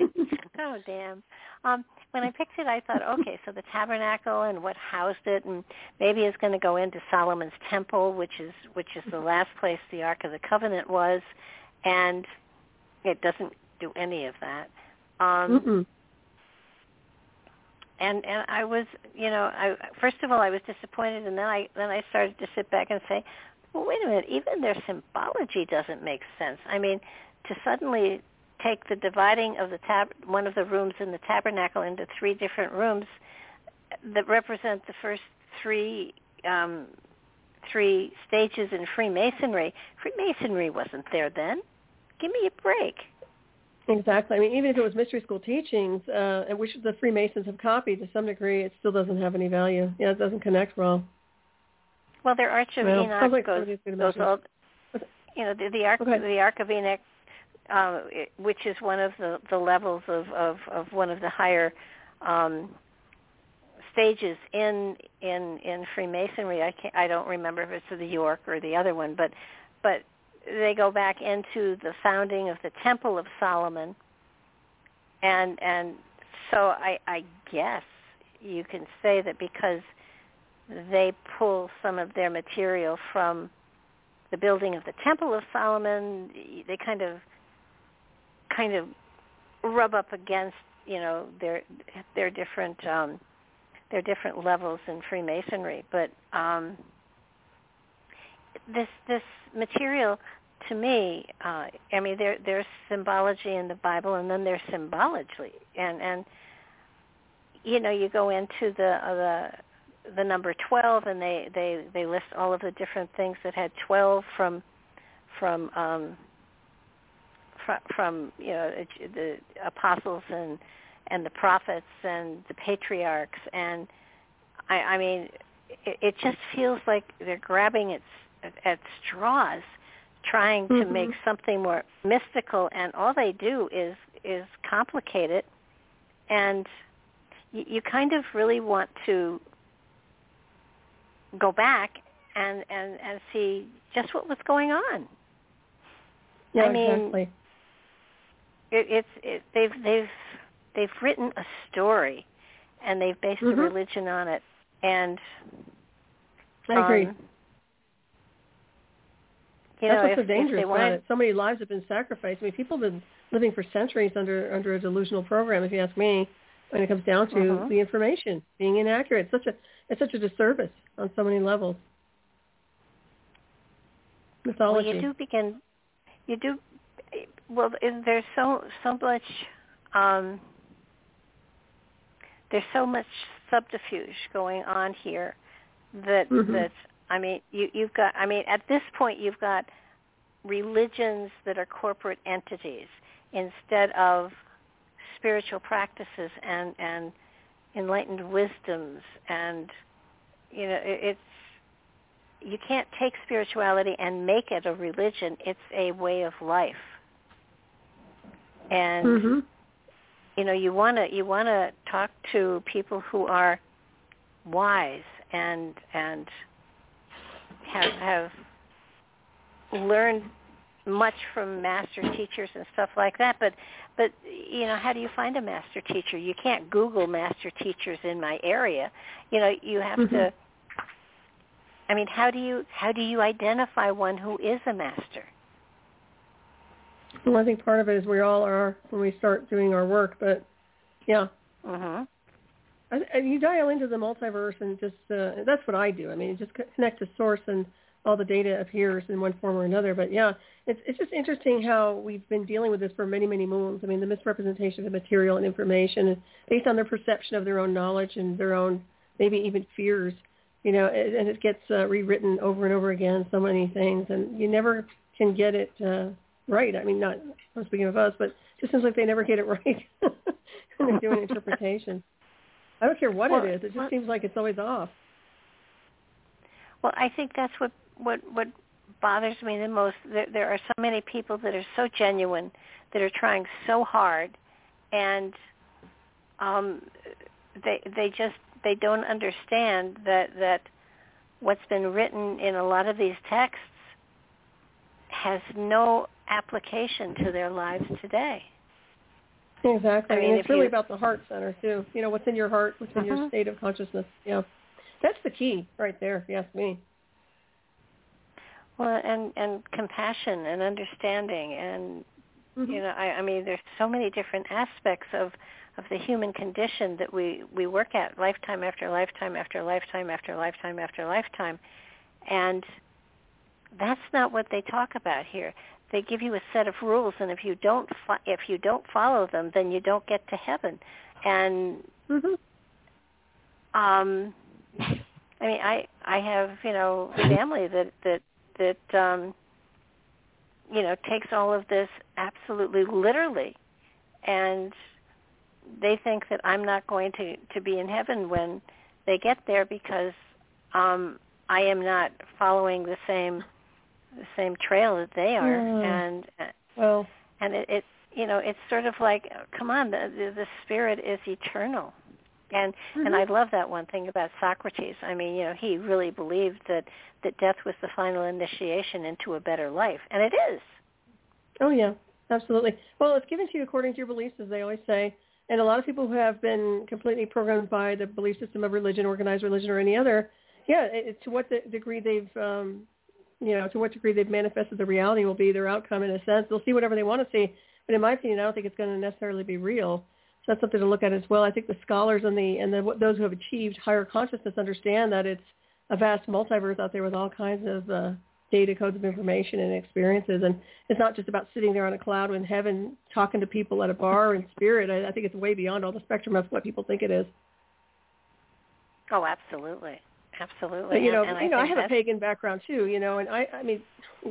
oh damn um when i picked it i thought okay so the tabernacle and what housed it and maybe it's going to go into solomon's temple which is which is the last place the ark of the covenant was and it doesn't do any of that um Mm-mm. and and I was, you know, I first of all I was disappointed, and then I then I started to sit back and say, well, wait a minute, even their symbology doesn't make sense. I mean, to suddenly take the dividing of the tab one of the rooms in the tabernacle into three different rooms that represent the first three um three stages in Freemasonry. Freemasonry wasn't there then. Give me a break. Exactly. I mean, even if it was mystery school teachings, uh, which the Freemasons have copied to some degree, it still doesn't have any value. Yeah, it doesn't connect well. Well, their Arch of Well, Enoch like goes, goes all, you know, the, the Ark, Okay. the Ark of Enoch, uh, it- which is one of the, the levels of, of, of one of the higher um, stages in in in Freemasonry. I can't, I don't remember if it's the York or the other one, but but they go back into the founding of the Temple of Solomon, and and so I, I guess you can say that because they pull some of their material from the building of the Temple of Solomon, they kind of kind of rub up against you know their their different um, their different levels in Freemasonry, but um, this this material to me, uh, I mean, there there's symbology in the Bible, and then there's symbology, and and you know, you go into the uh, the the number twelve, and they they they list all of the different things that had twelve from from um, from, from you know the apostles and and the prophets and the patriarchs, and I, I mean, it, it just feels like they're grabbing at at straws trying to Mhm. make something more mystical and all they do is is complicate it and you, you kind of really want to go back and and and see just what was going on. Yeah, I mean, exactly. It, it's it, they've they've they've written a story, and they've based Mhm. a religion on it, and I agree. um, you That's know, what's if, so dangerous about wanted, it. So many lives have been sacrificed. I mean, people have been living for centuries under under a delusional program. If you ask me, when it comes down to Mhm. the information being inaccurate, it's such a it's such a disservice on so many levels. Mythology. well, you do begin, you do. Well, is- there's so so much. Um, there's so much subterfuge going on here that Mhm. that I mean you you've got I mean at this point you've got religions that are corporate entities instead of spiritual practices and and enlightened wisdoms and you know it, it's you can't take spirituality and make it a religion it's a way of life and Mhm. you know you want to you want to talk to people who are wise and and have have learned much from master teachers and stuff like that but but you know how do you find a master teacher you can't google master teachers in my area you know you have Mhm. to i mean how do you how do you identify one who is a master Well, I think part of it is we all are when we start doing our work, but yeah, I, I, you dial into the multiverse and just uh, that's what I do. I mean, just connect to source and all the data appears in one form or another. But yeah, it's it's just interesting how we've been dealing with this for many many moons. I mean, the misrepresentation of material and information based on their perception of their own knowledge and their own maybe even fears. You know, and, and it gets uh, rewritten over and over again. So many things, and you never can get it uh, right. I mean, not I'm speaking of us, but it just seems like they never get it right when they're doing interpretation. I don't care what Well, it is. It just well- seems like it's always off. Well, I think that's what what what bothers me the most. There, there are so many people that are so genuine, that are trying so hard, and um, they they just they don't understand that that what's been written in a lot of these texts has no application to their lives today. Exactly. I mean, and it's really you- about the heart center too. You know, what's in your heart, what's in your Mhm. state of consciousness. Yeah. That's the key right there, if you ask me. Well, and and compassion and understanding and Mhm. you know I, I mean there's so many different aspects of of the human condition that we we work at lifetime after lifetime after lifetime after lifetime after lifetime and that's not what they talk about here they give you a set of rules and if you don't fo- if you don't follow them then you don't get to heaven and Mhm. um i mean i i have you know a family that that that um you know takes all of this absolutely literally and they think that i'm not going to to be in heaven when they get there because um i am not following the same the same trail that they are Hmm. and Well, and it, it you know it's sort of like come on the the, the spirit is eternal and and Mhm. I love that one thing about Socrates. I mean, you know, he really believed that that death was the final initiation into a better life, and it is. oh yeah, absolutely. Well, it's given to you according to your beliefs, as they always say. And a lot of people who have been completely programmed by the belief system of religion, organized religion, or any other, yeah, it- to what the degree they've, um, you know, to what degree they've manifested the reality will be their outcome in a sense. They'll see whatever they want to see, but in my opinion, I don't think it's going to necessarily be real. So that's something to look at as well. I think the scholars and the and the, those who have achieved higher consciousness understand that it's a vast multiverse out there with all kinds of uh, data codes of information and experiences, and it's not just about sitting there on a cloud in heaven talking to people at a bar in spirit. I, I think it's way beyond all the spectrum of what people think it is. Oh, absolutely, absolutely. But, you know, and, and you know, I have a pagan background too, you know, and I, I mean,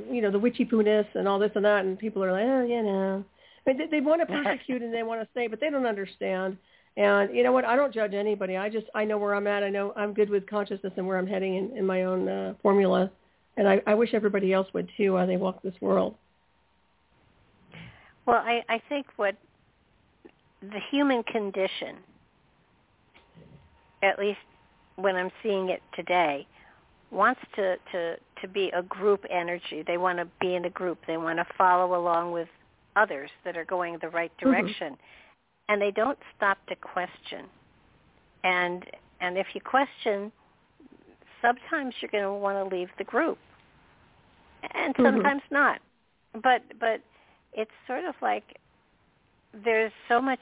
you know, the witchy poo-ness and all this and that, and people are like, oh, you know, I mean, they, they want to persecute and they want to say, but they don't understand. And you know what? I don't judge anybody. I just I know where I'm at. I know I'm good with consciousness and where I'm heading in, in my own uh, formula. And I, I wish everybody else would too while they walk this world. Well, I I think what the human condition, at least when I'm seeing it today, wants to, to, to be a group energy. They want to be in a group. They want to follow along with others that are going the right direction. Mm-hmm. And they don't stop to question. And and if you question, sometimes you're going to want to leave the group. And mm-hmm. sometimes mm-hmm. not. But but it's sort of like there's so much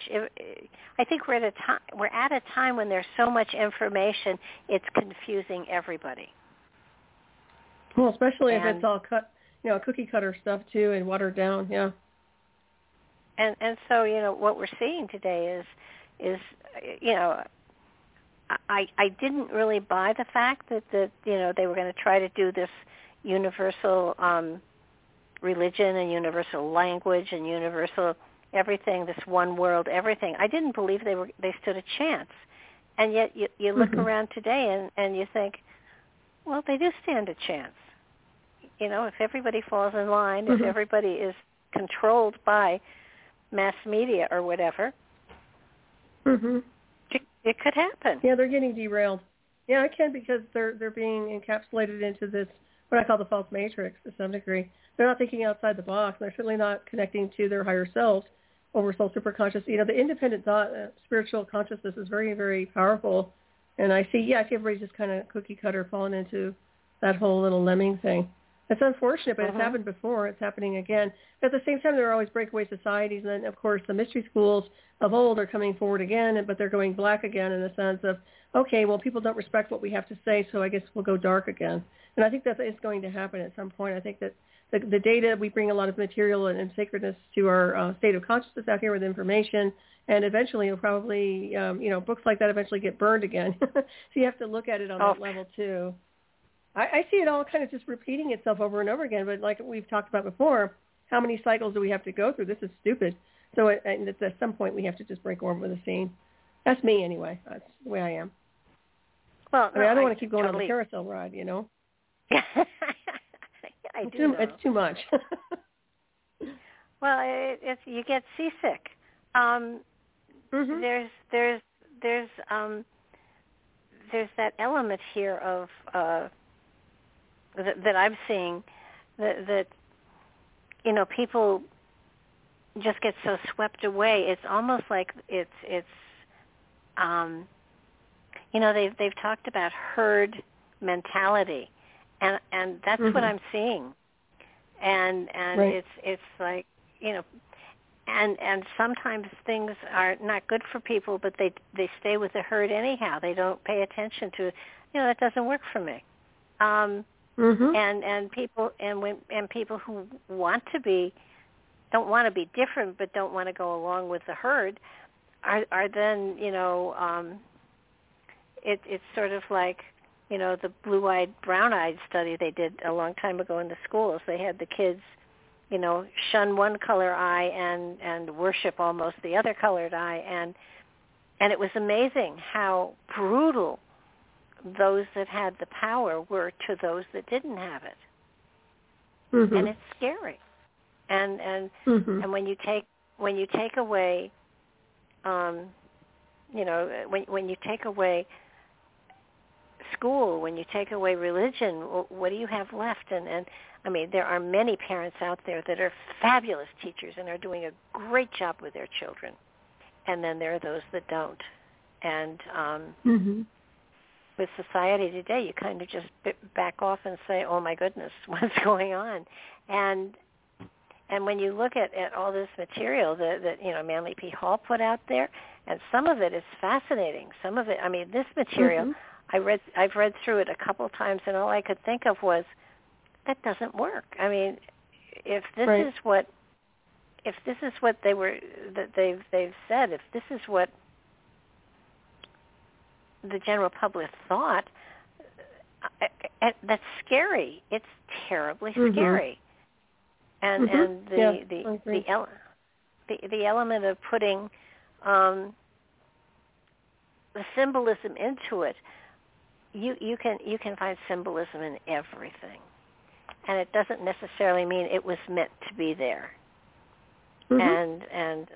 I think we're at a time we're at a time when there's so much information it's confusing everybody. Well, especially and, if it's all cut, you know, cookie cutter stuff too and watered down, yeah. And and so, you know, what we're seeing today is is you know, I I didn't really buy the fact that that you know they were going to try to do this universal um religion and universal language and universal everything, this one world everything. I didn't believe they were they stood a chance. And yet you you look mm-hmm. around today and and you think, well, they do stand a chance. You know, if everybody falls in line, mm-hmm. if everybody is controlled by mass media or whatever, mhm. It, it could happen. Yeah, they're getting derailed. Yeah, it can because they're they're being encapsulated into this what I call the false matrix to some degree. They're not thinking outside the box. They're certainly not connecting to their higher selves over soul superconscious. You know, the independent thought, uh, spiritual consciousness is very, very powerful. And I see, yeah, I see everybody's just kind of cookie cutter falling into that whole little lemming thing. It's unfortunate, but uh-huh. it's happened before. It's happening again. But at the same time, there are always breakaway societies, and then, of course, the mystery schools of old are coming forward again, but they're going black again in the sense of, okay, well, people don't respect what we have to say, so I guess we'll go dark again. And I think that is going to happen at some point. I think that the, the data, we bring a lot of material and, and sacredness to our uh, state of consciousness out here with information, and eventually you'll probably, um, you know, books like that eventually get burned again. so you have to look at it on oh. that level too. I, I see it all kind of just repeating itself over and over again. But like we've talked about before, how many cycles do we have to go through? This is stupid. So at, at some point we have to just break over with the scene. That's me anyway. That's the way I am. Well, I, mean, no, I don't I want to keep going totally... on the carousel ride, you know. I it's do. Too, know. it's too much. well, it, it's you get seasick. Um, mm-hmm. There's there's there's um, there's that element here of uh, that, that I'm seeing that, that you know people just get so swept away. It's almost like it's it's um, you know they've they've talked about herd mentality, and and that's mm-hmm. what I'm seeing, and and right. it's it's like you know. And and sometimes things are not good for people, but they they stay with the herd anyhow. They don't pay attention to, you know, that doesn't work for me. Um, mm-hmm. and and people and when and people who want to be don't want to be different but don't want to go along with the herd are are then you know um it it's sort of like you know the blue eyed brown eyed study they did a long time ago in the schools they had the kids you know shun one color eye and and worship almost the other colored eye and and it was amazing how brutal those that had the power were to those that didn't have it. Mm-hmm. And it's scary. And and mm-hmm. and when you take when you take away um you know when when you take away school, when you take away religion, what do you have left? And and I mean, there are many parents out there that are fabulous teachers and are doing a great job with their children, and then there are those that don't. And um, mm-hmm with society today, you kind of just back off and say, "Oh my goodness, what's going on?" And and when you look at, at all this material that, that you know Manly P. Hall put out there, and some of it is fascinating. Some of it, I mean, this material, mm-hmm. I read, I've read through it a couple of times, and all I could think of was, that doesn't work. I mean, if this right. is what, if this is what they were that they've they've said, if this is what the general public thought, uh, uh, that's scary. It's terribly mm-hmm. scary. And mm-hmm. and the yeah, the the, ele- the the element of putting um, the symbolism into it, you you can you can find symbolism in everything, and it doesn't necessarily mean it was meant to be there. Mm-hmm. And and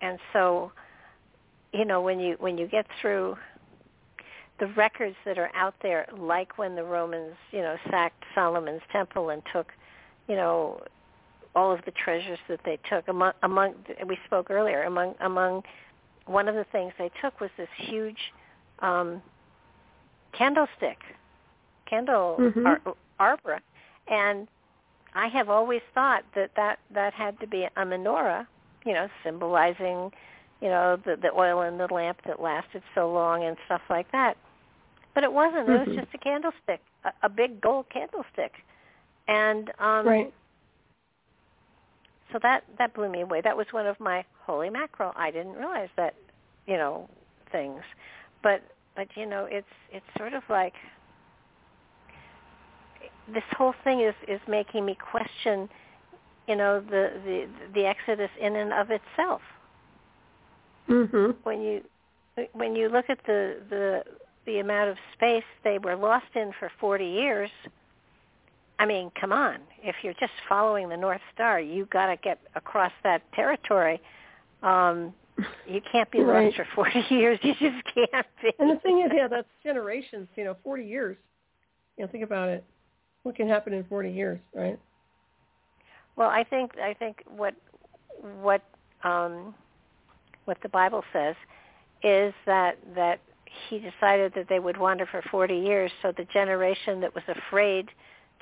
and so you know when you when you get through the records that are out there, like when the Romans, you know, sacked Solomon's temple and took, you know, all of the treasures that they took. Among, among we spoke earlier, among among one of the things they took was this huge um, candlestick, candle Mhm. ar- arbor, and I have always thought that that that had to be a menorah, you know, symbolizing, you know, the the oil in the lamp that lasted so long and stuff like that. But it wasn't. It was Mhm. just a candlestick, a, a big gold candlestick, and um, Right. so that that blew me away. That was one of my holy mackerel. I didn't realize that, you know, things. But but you know, it's it's sort of like this whole thing is is making me question, you know, the the the Exodus in and of itself. Mhm. When you when you look at the the the amount of space they were lost in for 40 years, I mean, come on. If you're just following the North Star, you got to get across that territory. Um, you can't be Right. lost for 40 years. You just can't be. And the thing is, yeah, that's generations. You know, forty years. You know, think about it. What can happen in forty years, right? Well, I think I think what what um, what the Bible says is that that he decided that they would wander for 40 years, so the generation that was afraid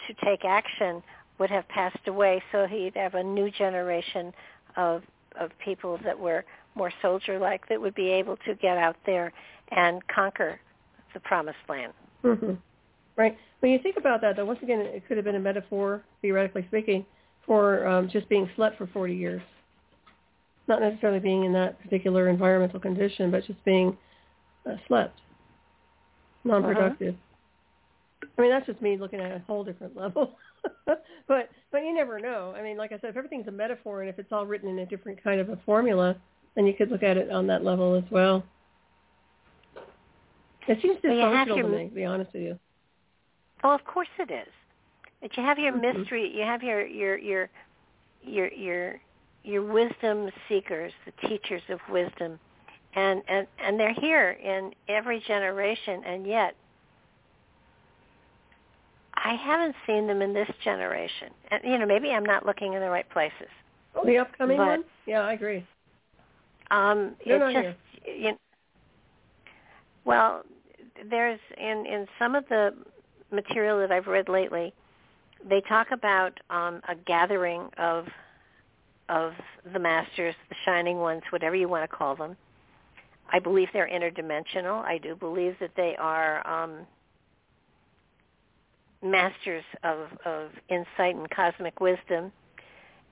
to take action would have passed away, so he'd have a new generation of of people that were more soldier-like that would be able to get out there and conquer the promised land. hmm Right. When you think about that, though, once again, it could have been a metaphor, theoretically speaking, for um, just being slept for 40 years. Not necessarily being in that particular environmental condition, but just being uh, slept, non-productive. I mean, that's just me looking at a whole different level. but but you never know. I mean, like I said, if everything's a metaphor and if it's all written in a different kind of a formula, then you could look at it on that level as well. It seems Well, you have dysfunctional your- to me, to be honest with you. Oh, of course it is. But you have your Mhm. mystery. You have your your your your your your wisdom seekers, the teachers of wisdom, and and and they're here in every generation, and yet I haven't seen them in this generation. And you know, maybe I'm not looking in the right places. Oh, the upcoming But- one? Yeah, I agree. Um, They're it's just you know, well, there's in in some of the material that I've read lately, they talk about um, a gathering of of the masters, the shining ones, whatever you want to call them. I believe they're interdimensional. I do believe that they are um, masters of, of insight and cosmic wisdom.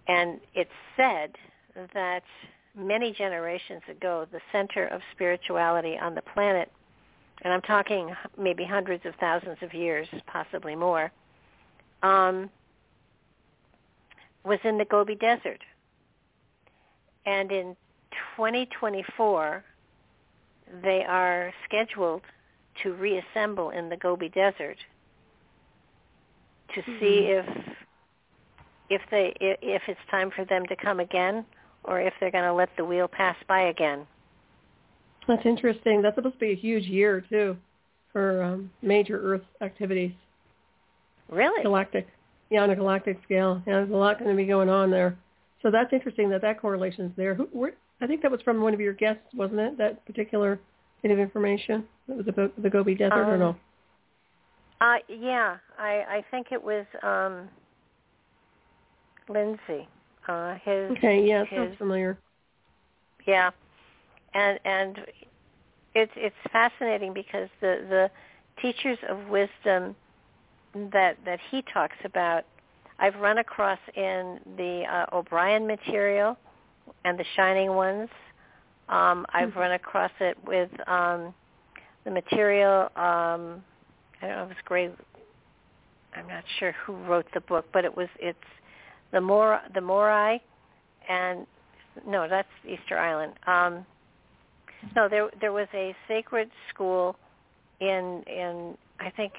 And it's said that many generations ago, the center of spirituality on the planet, and I'm talking maybe hundreds of thousands of years, possibly more, um, was in the Gobi Desert. And in 2024, they are scheduled to reassemble in the Gobi Desert to see if if they if it's time for them to come again or if they're going to let the wheel pass by again. That's interesting. That's supposed to be a huge year, too, for um, major Earth activities, Really? galactic. Yeah, on a galactic scale. Yeah, there's a lot going to be going on there. So that's interesting that that correlation's there. Who, where, I think that was from one of your guests, wasn't it? That particular bit of information that was about the Gobi Desert, or Um, no? Uh yeah, I I think it was um Lindsay. Uh his Okay, yeah, it sounds familiar. Yeah, and and it's it's fascinating because the the teachers of wisdom that that he talks about, I've run across in the uh, O'Brien material and the Shining Ones. Um, I've Mhm. run across it with um, the material. Um, I don't know if it's great. I'm not sure who wrote the book, but it was it's the Mor the Morai and no, that's Easter Island. Um, no, there there was a sacred school in in I think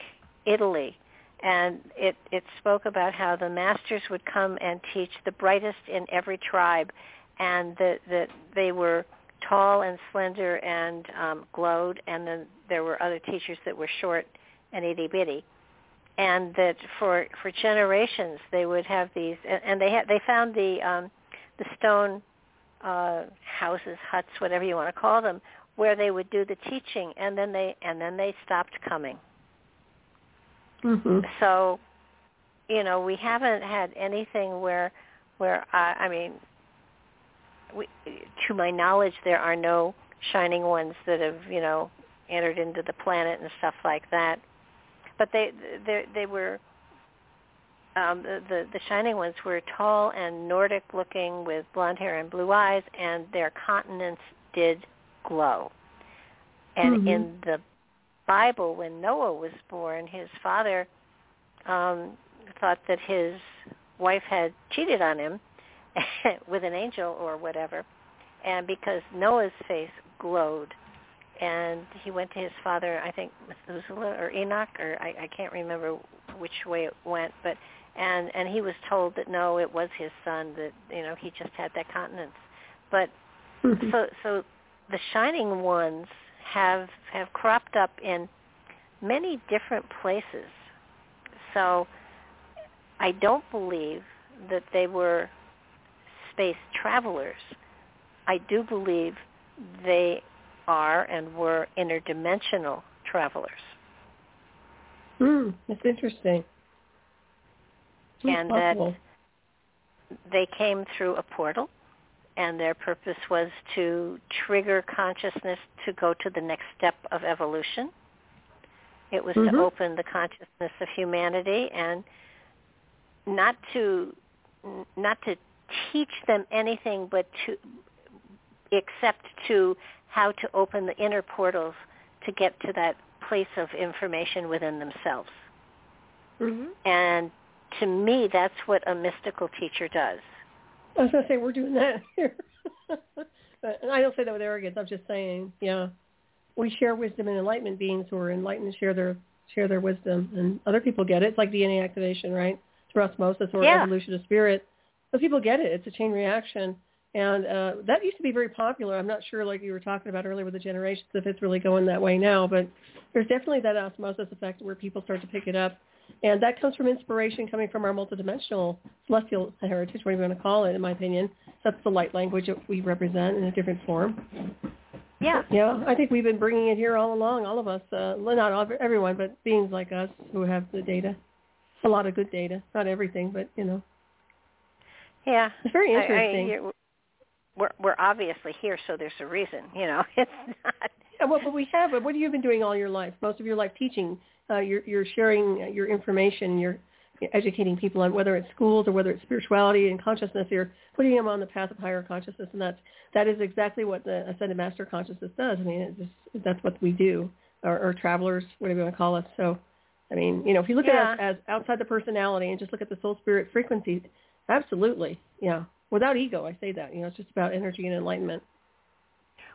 Italy, and it it spoke about how the masters would come and teach the brightest in every tribe, and that that they were tall and slender and um, glowed, and then there were other teachers that were short and itty bitty, and that for for generations they would have these, and, and they had they found the um, the stone uh, houses, huts, whatever you want to call them, where they would do the teaching, and then they and then they stopped coming. Mm-hmm. So, you know, we haven't had anything where where I, I mean, we, to my knowledge, there are no shining ones that have you know entered into the planet and stuff like that. But they they they were um, the, the the shining ones were tall and Nordic looking with blonde hair and blue eyes, and their continents did glow. And Mhm. in the Bible, when Noah was born, his father um, thought that his wife had cheated on him with an angel or whatever, and because Noah's face glowed, and he went to his father, I think Methuselah or Enoch, or I, I can't remember which way it went, but and and he was told that no, it was his son that you know he just had that continence, but Mhm. so so the shining ones have have cropped up in many different places. So I don't believe that they were space travelers. I do believe they are and were interdimensional travelers. Mm, that's interesting. Hmm, And that- They came through a portal and their purpose was to trigger consciousness to go to the next step of evolution. It was Mhm. to open the consciousness of humanity and not to not to teach them anything but to except to how to open the inner portals to get to that place of information within themselves. Mhm. And to me that's what a mystical teacher does. I was gonna say we're doing that here, but and I don't say that with arrogance. I'm just saying, yeah, we share wisdom and enlightenment beings who are enlightened share their share their wisdom, and other people get it. It's like DNA activation, right? Through osmosis or Yeah. evolution of spirit. But people get it. It's a chain reaction, and uh, that used to be very popular. I'm not sure, like you were talking about earlier with the generations, if it's really going that way now. But there's definitely that osmosis effect where people start to pick it up. And that comes from inspiration coming from our multidimensional celestial heritage, whatever you want to call it, in my opinion. That's the light language that we represent in a different form. Yeah. Yeah, I think we've been bringing it here all along, all of us. Uh, not all, everyone, but beings like us who have the data. A lot of good data. Not everything, but, you know. Yeah. It's very I- I- interesting. you're- we're we're obviously here, so there's a reason. You know, it's not. Yeah, well, but we have. What have you been doing all your life? Most of your life teaching. Uh, you're, you're sharing your information. You're educating people on whether it's schools or whether it's spirituality and consciousness. You're putting them on the path of higher consciousness, and that's that is exactly what the ascended master consciousness does. I mean, it just, that's what we do, or, or travelers, whatever you want to call us. So, I mean, you know, if you look Yeah. at us as outside the personality and just look at the soul spirit frequency, absolutely, yeah, without ego. I say that. You know, it's just about energy and enlightenment.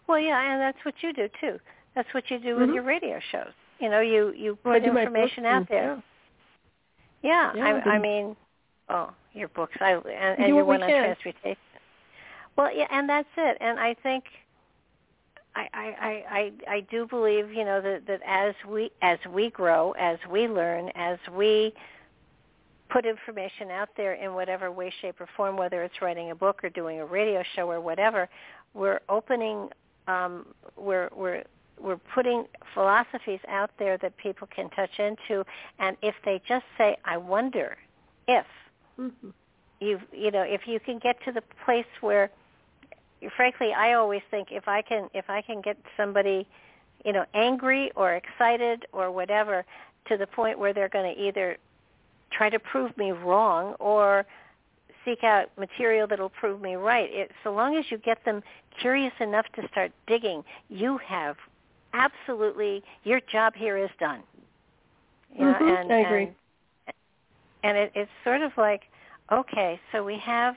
Well, yeah, and that's what you do too. That's what you do with Mhm. your radio shows. You know, you you put information out there. Yeah, Yeah, I, I've I mean, oh, your books, I and, and your one on can. transmutation. Well, yeah, and that's it. And I think I, I, I, I I do believe, you know, that, that as we as we grow, as we learn, as we put information out there in whatever way, shape, or form, whether it's writing a book or doing a radio show or whatever, we're opening, um, we're we're we're putting philosophies out there that people can touch into, and if they just say, "I wonder if," Mm-hmm. you you know if you can get to the place where frankly i always think if i can if i can get somebody you know angry or excited or whatever to the point where they're going to either try to prove me wrong or seek out material that'll prove me right. It so long as you get them curious enough to start digging you have absolutely your job here is done. You know, Mhm, and I agree. and, and it, it's sort of like okay, so we have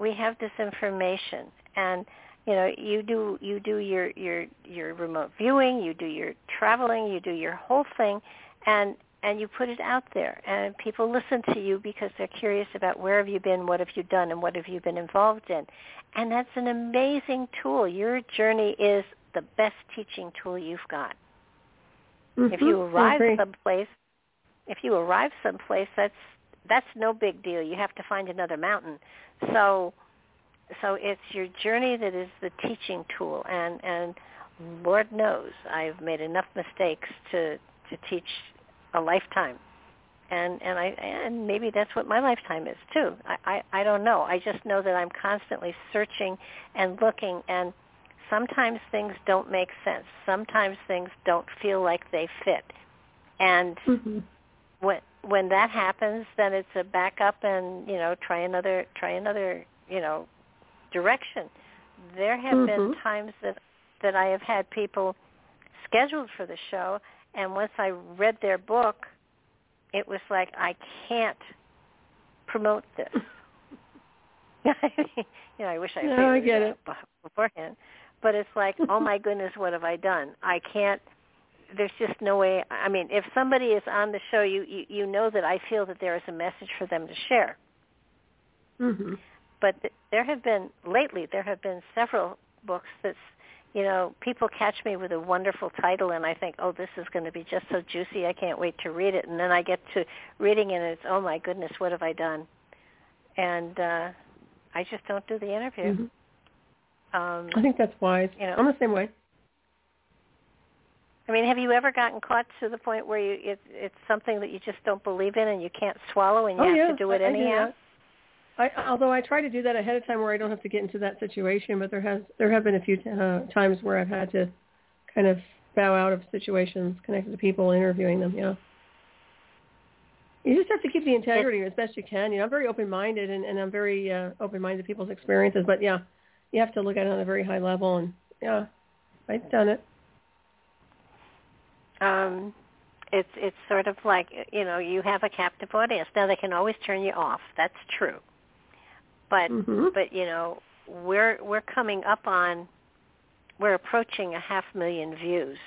we have this information, and you know, you do you do your your your remote viewing, you do your traveling, you do your whole thing, and and you put it out there and people listen to you because they're curious about where have you been, what have you done, and what have you been involved in. And that's an amazing tool. Your journey is the best teaching tool you've got. Mm-hmm. If you arrive someplace, if you arrive someplace, that's that's no big deal. You have to find another mountain. So so it's your journey that is the teaching tool and and Lord knows I've made enough mistakes to to teach a lifetime. And and I and maybe that's what my lifetime is too. I, I I don't know. I just know that I'm constantly searching and looking and sometimes things don't make sense. Sometimes things don't feel like they fit. And mm-hmm. when when that happens, then it's a back up and you know try another try another you know direction. There have mm-hmm. been times that that I have had people scheduled for the show, and once I read their book, it was like I can't promote this. you know, I wish I no, I get it beforehand, but it's like, oh my goodness, what have I done? I can't. There's just no way. I mean, if somebody is on the show, you you, you know that I feel that there is a message for them to share. Mm-hmm. But th- there have been lately. There have been several books that you know, people catch me with a wonderful title and I think, oh, this is going to be just so juicy. I can't wait to read it. And then I get to reading it and it's, oh my goodness, what have I done? And uh, I just don't do the interview. Mm-hmm. Um, I think that's wise. You know, I'm the same way. I mean, have you ever gotten caught to the point where you it, it's something that you just don't believe in and you can't swallow and you oh, have yeah. to do it I, anyhow? I do I, although I try to do that ahead of time where I don't have to get into that situation, but there has there have been a few uh, times where I've had to kind of bow out of situations connected to people interviewing them. Yeah, you just have to keep the integrity as best you can. You know, I'm very open minded and, and I'm very uh, open minded to people's experiences, but yeah, you have to look at it on a very high level. And yeah, I've done it. Um, it's it's sort of like you know you have a captive audience. Now they can always turn you off. That's true but mm-hmm. but you know we're we're coming up on we're approaching a half million views.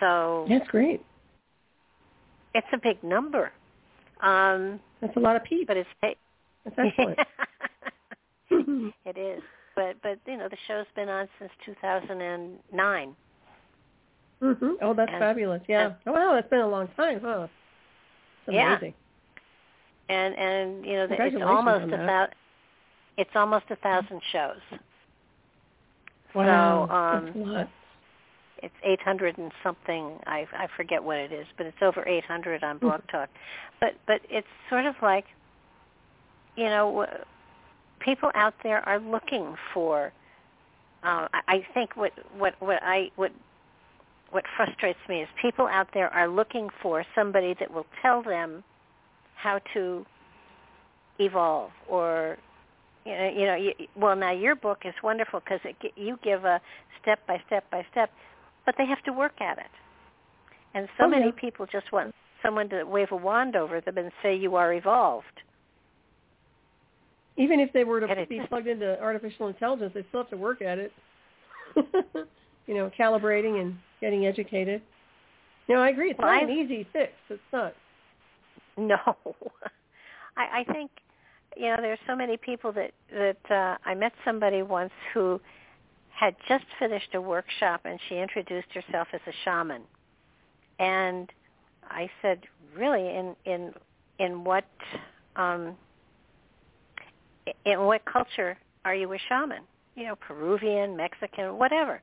So that's great. It's a big number. Um, that's a lot of people. But it's That's excellent. it is. But but you know the show's been on since 2009. Mm-hmm. Oh, that's and, fabulous. Yeah. And, oh, wow, that's been a long time, huh? It's amazing. And and you know it's almost a thousand. It's almost a thousand shows. Wow, so, um, that's a lot. It's 800 and something. I I forget what it is, but it's over 800 on Blog Talk. But but it's sort of like, you know, people out there are looking for. Uh, I think what what what I what what frustrates me is people out there are looking for somebody that will tell them how to evolve or you know, you know you, well now your book is wonderful because you give a step by step by step but they have to work at it. And so oh, many yeah. people just want someone to wave a wand over them and say you are evolved. Even if they were to and be plugged into artificial intelligence they still have to work at it. You know calibrating and getting educated. You know i agree. It's well, not I've, an easy fix. It's not No, I, I think you know there's so many people that that uh, I met somebody once who had just finished a workshop and she introduced herself as a shaman, and I said, really, in in in what um, in what culture are you a shaman? You know, Peruvian, Mexican, whatever.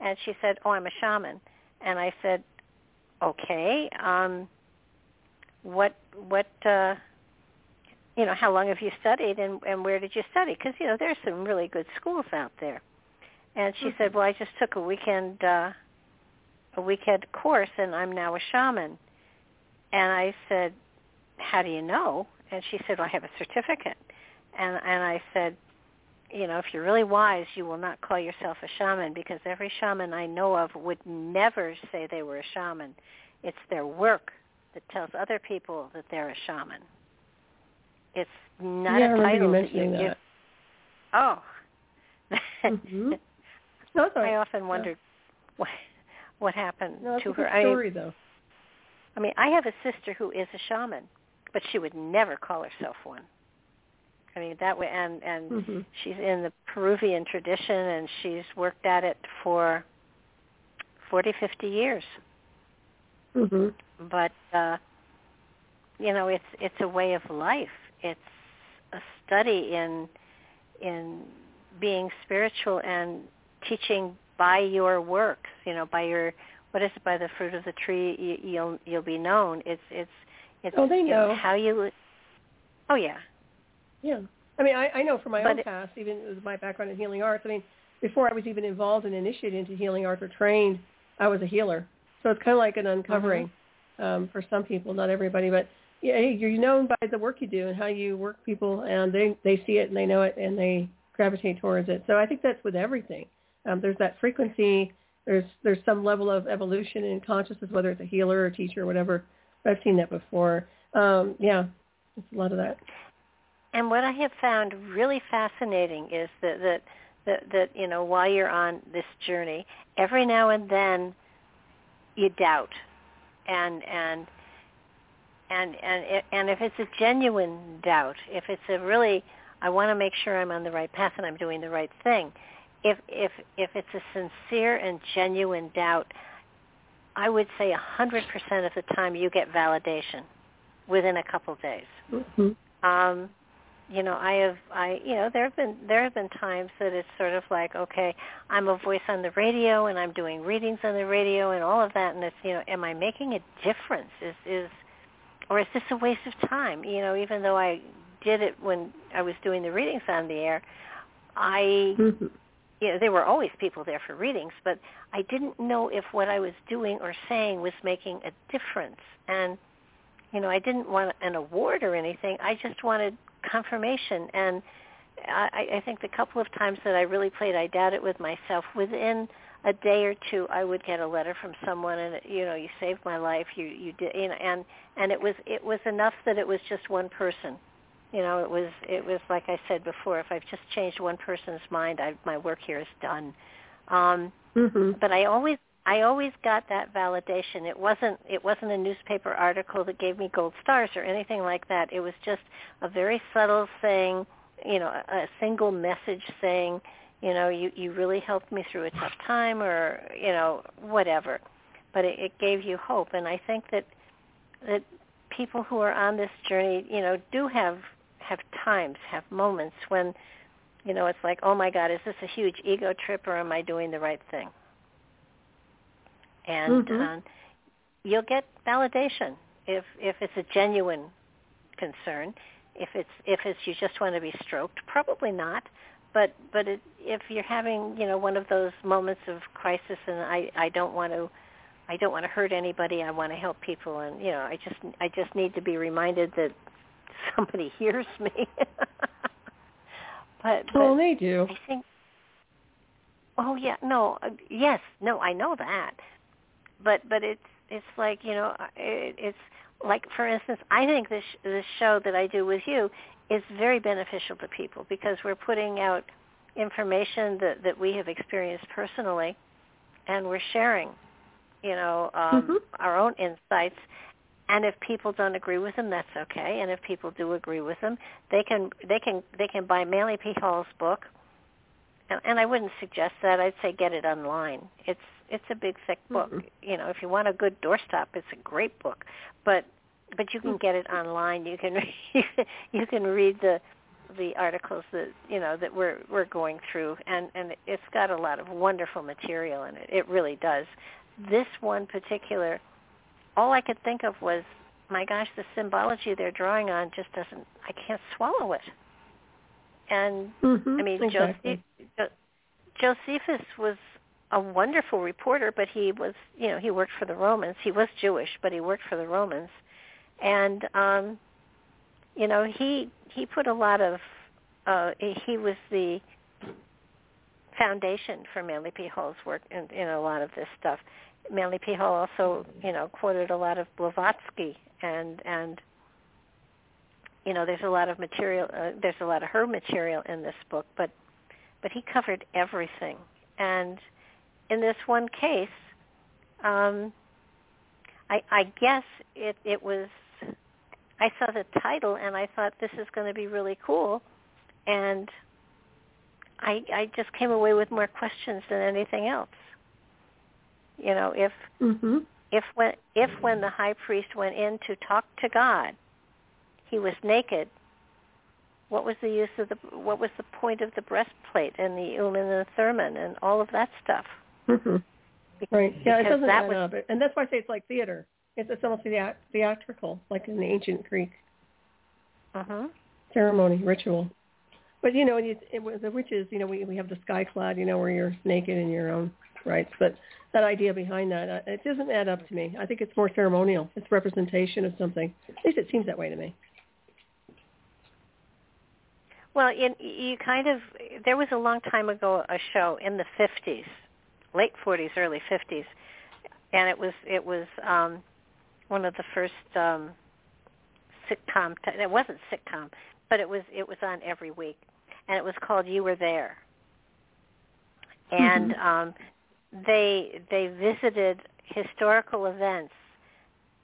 And she said, oh, I'm a shaman. And I said, okay. Um, what what uh you know how long have you studied and and where did you study? Because you know there's some really good schools out there. And she mm-hmm. said well i just took a weekend uh a weekend course and i'm now a shaman. And i said how do you know? And she said well i have a certificate. And and i said you know if you're really wise you will not call yourself a shaman because every shaman i know of would never say they were a shaman. It's their work that tells other people that they're a shaman. It's not yeah, a title that you that. give. Oh. mm-hmm. no, I often wondered what what happened no, to her. Story, I though. I mean, I have a sister who is a shaman, but she would never call herself one. I mean that way, and and mm-hmm. she's in the Peruvian tradition, and she's worked at it for forty, fifty years. Mm-hmm. But uh, you know, it's it's a way of life. It's a study in in being spiritual and teaching by your works. You know, by your what is it? By the fruit of the tree, you, you'll you'll be known. It's it's it's oh, they know. how you. Oh yeah, yeah. I mean, I, I know from my but own it, past, even with my background in healing arts. I mean, before I was even involved and initiated into healing arts or trained, I was a healer. So it's kind of like an uncovering mm-hmm. um, for some people, not everybody, but yeah, you're known by the work you do and how you work people, and they they see it and they know it and they gravitate towards it. So I think that's with everything. Um, there's that frequency. There's there's some level of evolution in consciousness, whether it's a healer or a teacher or whatever. I've seen that before. Um, yeah, it's a lot of that. And what I have found really fascinating is that that that, that you know while you're on this journey, every now and then you doubt, and and and and and if it's a genuine doubt, if it's a really I want to make sure I'm on the right path and I'm doing the right thing, if if if it's a sincere and genuine doubt, I would say a hundred percent of the time you get validation within a couple of days. Mm-hmm. Um, you know, I have, I, you know, there have been there have been times that it's sort of like, okay, I'm a voice on the radio and I'm doing readings on the radio and all of that, and it's, you know, am I making a difference? Is is, or is this a waste of time? You know, even though I did it when I was doing the readings on the air, I, mm-hmm. you know, there were always people there for readings, but I didn't know if what I was doing or saying was making a difference, and you know, I didn't want an award or anything. I just wanted confirmation. And I, I think the couple of times that I really played I doubt it with myself, within a day or two, I would get a letter from someone, and you know, you saved my life. You you did, you know, and and it was it was enough that it was just one person. You know, it was it was like I said before. If I've just changed one person's mind, I, my work here is done. Um, mm-hmm. But I always I always got that validation. It wasn't it wasn't a newspaper article that gave me gold stars or anything like that. It was just a very subtle thing, you know, a single message saying, you know, you you really helped me through a tough time or, you know, whatever. But it, it gave you hope and I think that that people who are on this journey, you know, do have have times, have moments when you know, it's like, "Oh my god, is this a huge ego trip or am I doing the right thing?" And mm-hmm. um, you'll get validation if if it's a genuine concern. If it's if it's you just want to be stroked, probably not. But but it, if you're having you know one of those moments of crisis, and I I don't want to. I don't want to hurt anybody. I want to help people, and you know, I just I just need to be reminded that somebody hears me. but, but oh, they do. I think. Oh yeah, no, uh, yes, no, I know that but but it's it's like you know it, it's like for instance I think this this show that I do with you is very beneficial to people because we're putting out information that that we have experienced personally and we're sharing you know um, mm-hmm. our own insights. And if people don't agree with them that's okay. And if people do agree with them they can they can they can buy Manly P. Hall's book. And, and I wouldn't suggest that. I'd say get it online. It's it's a big thick book. Mm-hmm. You know, if you want a good doorstop, it's a great book. But but you can mm. get it online. You can you can read the the articles that you know that we're we're going through, and and it's got a lot of wonderful material in it. It really does. This one particular, all I could think of was, my gosh, the symbology they're drawing on just doesn't. I can't swallow it. And mm-hmm. I mean, exactly. Joseph, Josephus was a wonderful reporter, but he was, you know, he worked for the Romans. He was Jewish, but he worked for the Romans, and um, you know, he he put a lot of, uh, he was the foundation for Manly P. Hall's work in, in a lot of this stuff. Manly P. Hall also, you know, quoted a lot of Blavatsky and and you know, there's a lot of material. Uh, there's a lot of her material in this book, but but he covered everything and in this one case, um, I, I guess it it was. I saw the title and I thought this is going to be really cool, and I I just came away with more questions than anything else. You know, if mm-hmm. if when if when the high priest went in to talk to God, he was naked. What was the use of the what was the point of the breastplate and the urim and the thummim and all of that stuff? Mm-hmm. Right. Yeah, it doesn't that add was- up, and that's why I say it's like theater. It's, it's almost theat- theatrical, like in the ancient Greek Mhm. ceremony ritual. But you know, it, it, with the witches, you know, we we have the sky clad, you know, where you're naked in your own rights. But that idea behind that, uh, it doesn't add up to me. I think it's more ceremonial. It's representation of something. At least it seems that way to me. Well, in, you kind of there was a long time ago a show in the 50s, late 40s, early 50s, and it was it was um one of the first um sitcom t- it wasn't sitcom, but it was it was on every week. And it was called You Were There. And um they they visited historical events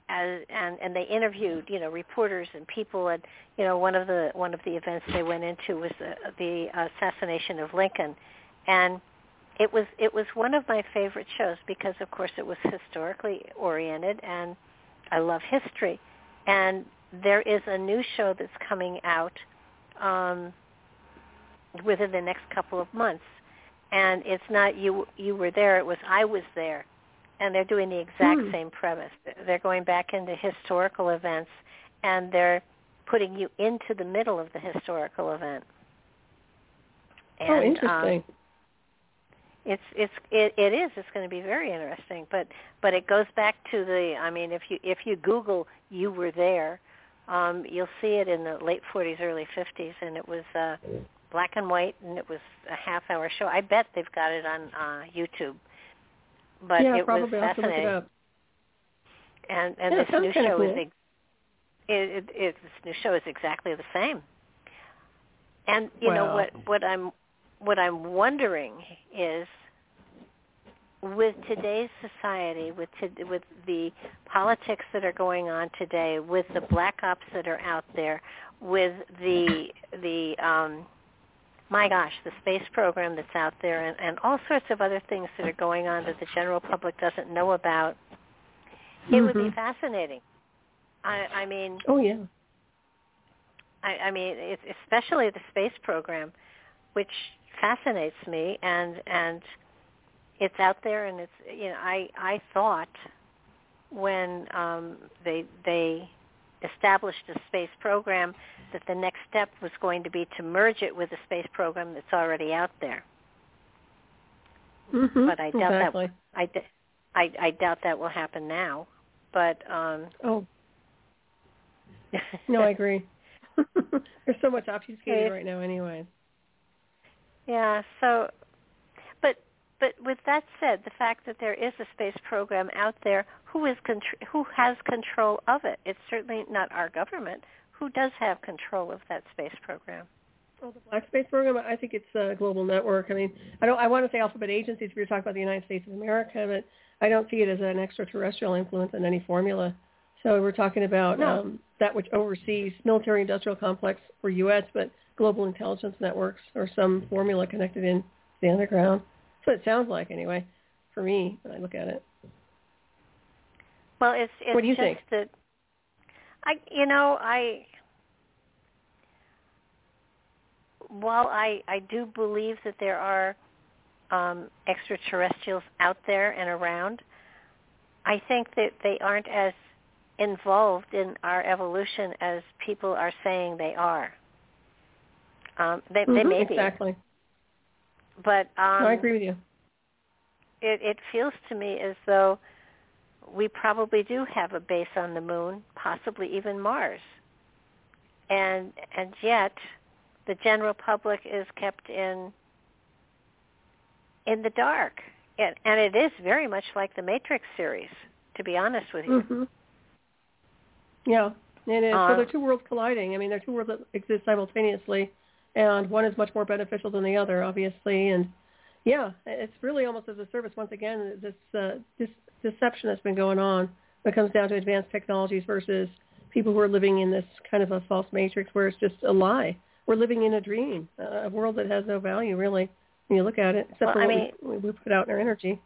as and and they interviewed you know reporters and people. And you know one of the one of the events they went into was the, the assassination of Lincoln. And it was it was one of my favorite shows because of course it was historically oriented and I love history and there is a new show that's coming out um within the next couple of months and it's not you you were there it was I was there and they're doing the exact Hmm. same premise. They're going back into historical events, and they're putting you into the middle of the historical event. And, oh, um, interesting. It's it's it, it is. It's going to be very interesting. But but it goes back to the. I mean, if you if you Google "you were there," um, you'll see it in the late 40s, early 50s, and it was uh, black and white, and it was a half-hour show. I bet they've got it on uh, YouTube. But yeah, it probably. was I'll look fascinating it up. and and Yeah, this new show cool. is ex- it, it, it this new show is exactly the same. And you know what what I'm what I'm wondering is with today's society, with to, with the politics that are going on today, with the black ops that are out there, with the the um, my gosh, the space program that's out there, and, and all sorts of other things that are going on that the general public doesn't know about. It would be Mhm. fascinating. I, I mean, Oh yeah. I, I mean, it, especially the space program, which fascinates me, and and it's out there, and it's you know, I I thought when um, they they established a space program that the next step was going to be to merge it with a space program that's already out there. Mm-hmm. But I doubt exactly. that I, d- I I doubt that will happen now. But um Oh no, I agree. There's so much obfuscated Hey. right now, anyway. Yeah, so but but with that said, the fact that there is a space program out there, who is contr- who has control of it? It's certainly not our government. Who does have control of that space program? Well, the Black Space Program, I think it's a global network. I mean, I don't. I want to say alphabet agencies if you're talking about the United States of America, but I don't see it as an extraterrestrial influence in any formula. So we're talking about No. um, that which oversees military-industrial complex for U.S., but global intelligence networks or some formula connected in the underground. That's what it sounds like, anyway, for me when I look at it. Well, it's it's What do you just think? that I you know, I while I I do believe that there are um extraterrestrials out there and around, I think that they aren't as involved in our evolution as people are saying they are. Um they they Mhm, may be, exactly. but um no, I agree with you. it, it feels to me as though we probably do have a base on the moon, possibly even Mars. And and yet the general public is kept in in the dark. And, and it is very much like the Matrix series, to be honest with you. hmm Yeah, it is. Uh, so they're two worlds colliding. I mean, they're two worlds that exist simultaneously, and one is much more beneficial than the other, obviously. And yeah, it's really almost as a service once again. This uh, this deception that's been going on when it comes down to advanced technologies versus people who are living in this kind of a false matrix where it's just a lie. We're living in a dream, a world that has no value really when you look at it, except well, for I what mean, we, we put out in our energy.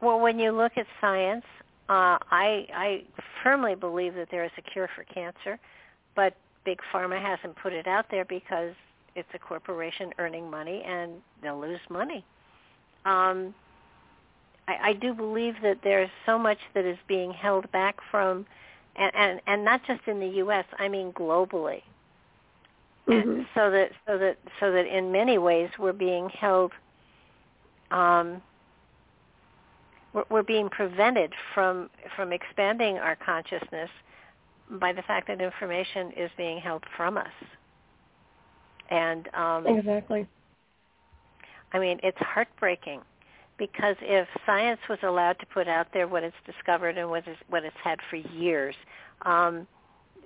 Well, when you look at science, uh, I I firmly believe that there is a cure for cancer, but big pharma hasn't put it out there because it's a corporation earning money and they'll lose money. Um, I, I do believe that there's so much that is being held back from, and and, and not just in the U.S. I mean globally. Mm-hmm. So that so that so that in many ways we're being held. Um, we're, we're being prevented from from expanding our consciousness by the fact that information is being held from us. And um, Exactly. I mean, it's heartbreaking because if science was allowed to put out there what it's discovered and what it's, what it's had for years, um,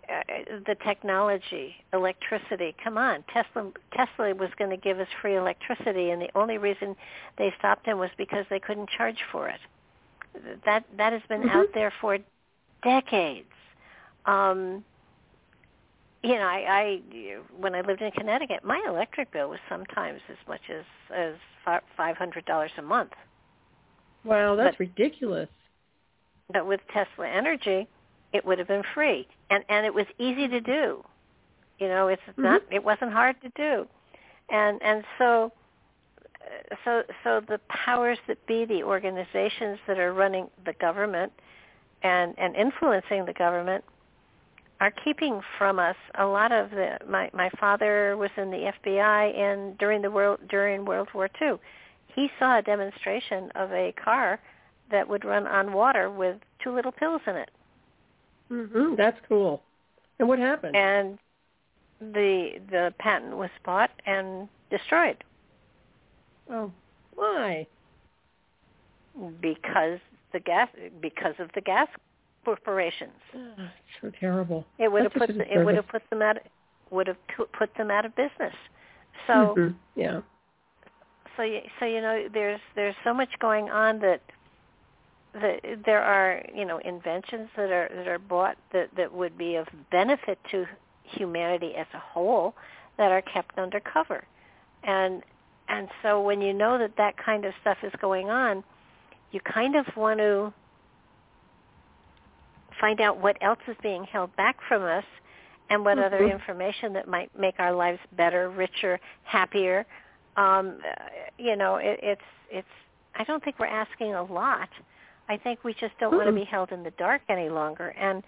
uh, the technology, electricity, come on, Tesla Tesla was going to give us free electricity, and the only reason they stopped him was because they couldn't charge for it. That that has been Mhm. out there for decades. Um, you know, I, I when I lived in Connecticut, my electric bill was sometimes as much as as five hundred dollars a month. Wow, that's But- ridiculous. But with Tesla Energy, it would have been free, and and it was easy to do. You know, it's not it wasn't hard to do, and and so so so the powers that be, the organizations that are running the government and and influencing the government are keeping from us a lot of the my my father was in the FBI and during the world during World War II he saw a demonstration of a car that would run on water with two little pills in it hmm That's cool. And what happened? and the the patent was bought and destroyed oh, why? because the gas because of the gas corporations Ah, so terrible. it would have put the, it would have put them out would have put them out of business so Mhm. yeah. so you, so you know there's there's so much going on that that there are you know inventions that are that are bought that that would be of benefit to humanity as a whole that are kept under cover and and so when you know that that kind of stuff is going on you kind of want to find out what else is being held back from us and what other Mhm. information that might make our lives better, richer, happier. Um, you know, it, it's it's. I don't think we're asking a lot. I think we just don't want to be held in the dark any longer. And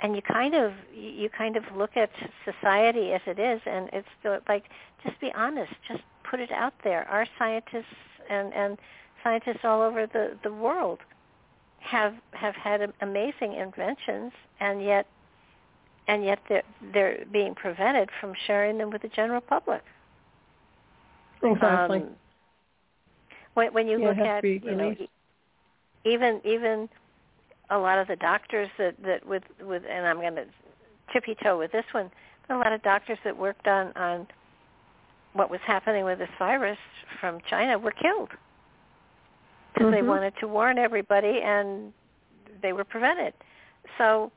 and you kind of you kind of look at society as it is, and it's still like just be honest, just put it out there. Our scientists and and scientists all over the the world have have had amazing inventions, and yet and yet they're they're being prevented from sharing them with the general public. Exactly. Um, when when you Yeah, look at you know even even a lot of the doctors that that with with and I'm going to tippy toe with this one, a lot of doctors that worked on on what was happening with this virus from China were killed because they Mhm. wanted to warn everybody and they were prevented. So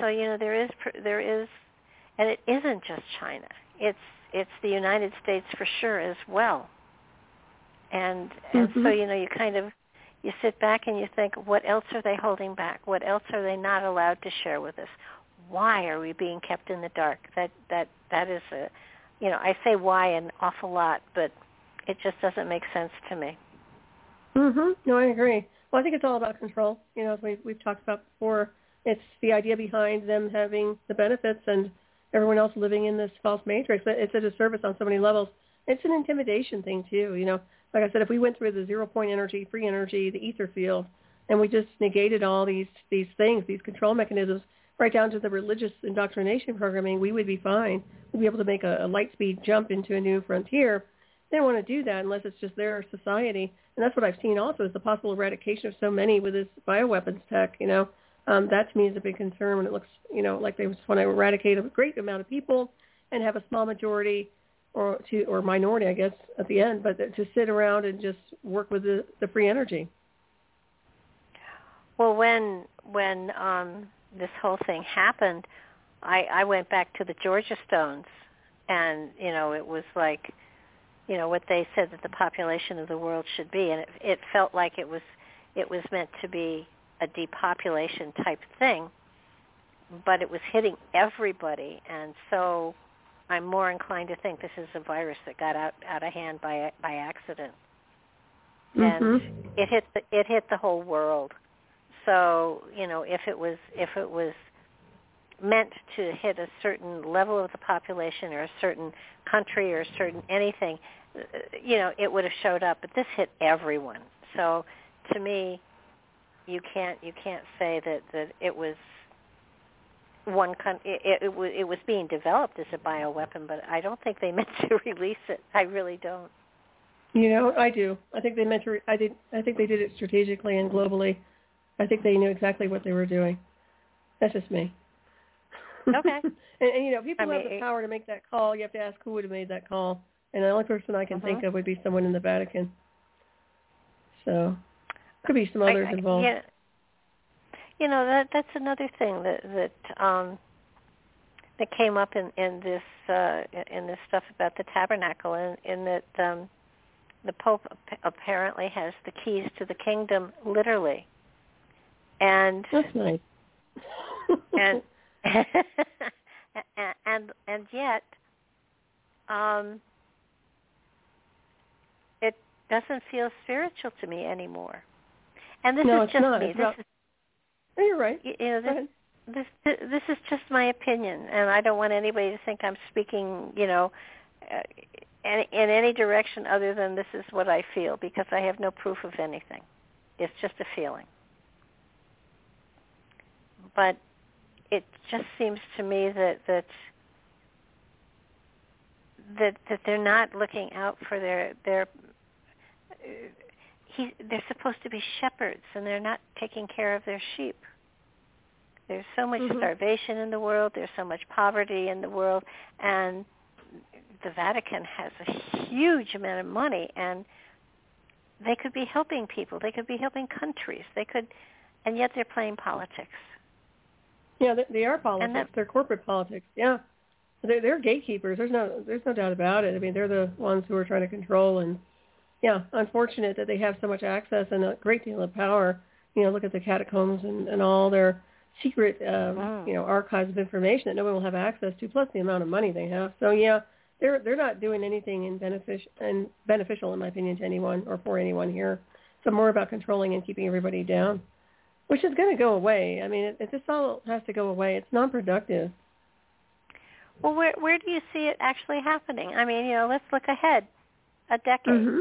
so you know there is there is, and it isn't just China. It's it's the United States for sure as well. And and so Mhm. you know you kind of you sit back and you think what else are they holding back? What else are they not allowed to share with us? Why are we being kept in the dark? That that that is a you know, I say why an awful lot, but it just doesn't make sense to me. Mhm. No, I agree. Well, I think it's all about control. You know, as we've we've talked about before, it's the idea behind them having the benefits and everyone else living in this false matrix. It's a disservice on so many levels. It's an intimidation thing too. You know, like I said, if we went through the zero point energy, free energy, the ether field, and we just negated all these these things, these control mechanisms, right down to the religious indoctrination programming, we would be fine. We'd be able to make a, a light speed jump into a new frontier. They want to do that unless it's just their society. And that's what I've seen also is the possible eradication of so many with this bioweapons tech, you know. Um, that to me is a big concern when it looks, you know, like they just want to eradicate a great amount of people and have a small majority or to or minority, I guess, at the end, but to sit around and just work with the, the free energy. Well, when when um, this whole thing happened, I, I went back to the Georgia Stones, and you know it was like, you know what they said that the population of the world should be, and it, it felt like it was it was meant to be a depopulation type thing, but it was hitting everybody, and so I'm more inclined to think this is a virus that got out out of hand by by accident, and mm-hmm. it hit the, it hit the whole world. So you know if it was if it was meant to hit a certain level of the population or a certain country or a certain anything, you know, it would have showed up. But this hit everyone. So to me, you can't you can't say that that it was one con- it, it, it, was, it was being developed as a bioweapon, but I don't think they meant to release it. I really don't. You know, I do. I think they meant to. Re- I did. I think they did it strategically and globally. I think they knew exactly what they were doing. That's just me. Okay. and, and you know, people I have the power to make that call. You have to ask who would have made that call, and the only person I can uh-huh. think of would be someone in the Vatican. So, could be some others I, I, involved. Yeah, you know that that's another thing that that um, that came up in in this uh, in this stuff about the tabernacle, in, in that um, the Pope apparently has the keys to the kingdom, literally, and that's nice. and and and yet um doesn't feel spiritual to me anymore and this no, is just not. me It's this not. is you're right. you know this this this is just my opinion and i don't want anybody to think i'm speaking you know uh, in, in any direction other than this is what i feel because i have no proof of anything it's just a feeling but it just seems to me that that that that they're not looking out for their their he they're supposed to be shepherds and they're not taking care of their sheep there's so much Mhm. starvation in the world there's so much poverty in the world and the Vatican has a huge amount of money and they could be helping people they could be helping countries they could and yet they're playing politics Yeah, they, they are politics. that- they're corporate politics. Yeah, they're, they're gatekeepers. There's no there's no doubt about it. I mean, they're the ones who are trying to control and yeah, unfortunate that they have so much access and a great deal of power. You know, look at the catacombs and, and all their secret um, Wow. you know archives of information that no one will have access to, plus the amount of money they have. So yeah, they're they're not doing anything in benefic- and beneficial in my opinion to anyone or for anyone here. So more about controlling and keeping everybody down which is going to go away. I mean, it, it, this all has to go away. It's non-productive. Well, where where do you see it actually happening? I mean, you know, let's look ahead, a decade. Mm-hmm.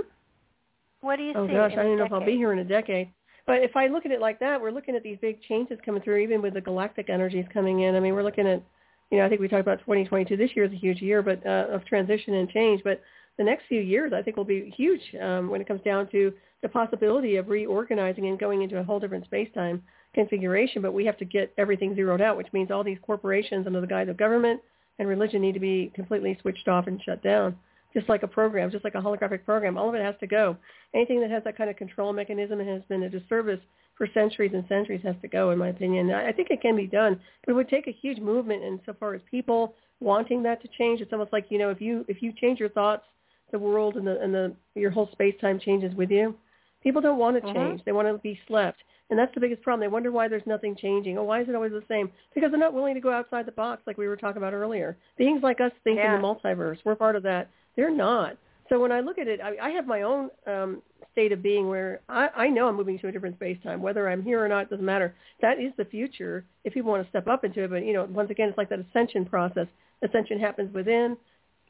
What do you Oh see? gosh, in I don't know if I'll be here in a decade. But if I look at it like that, we're looking at these big changes coming through, even with the galactic energies coming in. I mean, we're looking at, you know, I think we talked about 2022. This year is a huge year, but uh, of transition and change. But the next few years, I think, will be huge um, when it comes down to the possibility of reorganizing and going into a whole different space-time configuration. But we have to get everything zeroed out, which means all these corporations under the guise of government and religion need to be completely switched off and shut down, just like a program, just like a holographic program. All of it has to go. Anything that has that kind of control mechanism and has been a disservice for centuries and centuries has to go, in my opinion. I think it can be done, but it would take a huge movement insofar as people wanting that to change. It's almost like you know, if you if you change your thoughts, the world and the and the your whole space time changes with you. People don't want to Mhm. change; they want to be slept, and that's the biggest problem. They wonder why there's nothing changing. Oh, why is it always the same? Because they're not willing to go outside the box, like we were talking about earlier. Beings like us think Yeah. in the multiverse. We're part of that. They're not. So when I look at it, I, I have my own um, state of being where I, I know I'm moving to a different space time. Whether I'm here or not doesn't matter. That is the future if people want to step up into it. But you know, once again, it's like that ascension process. Ascension happens within.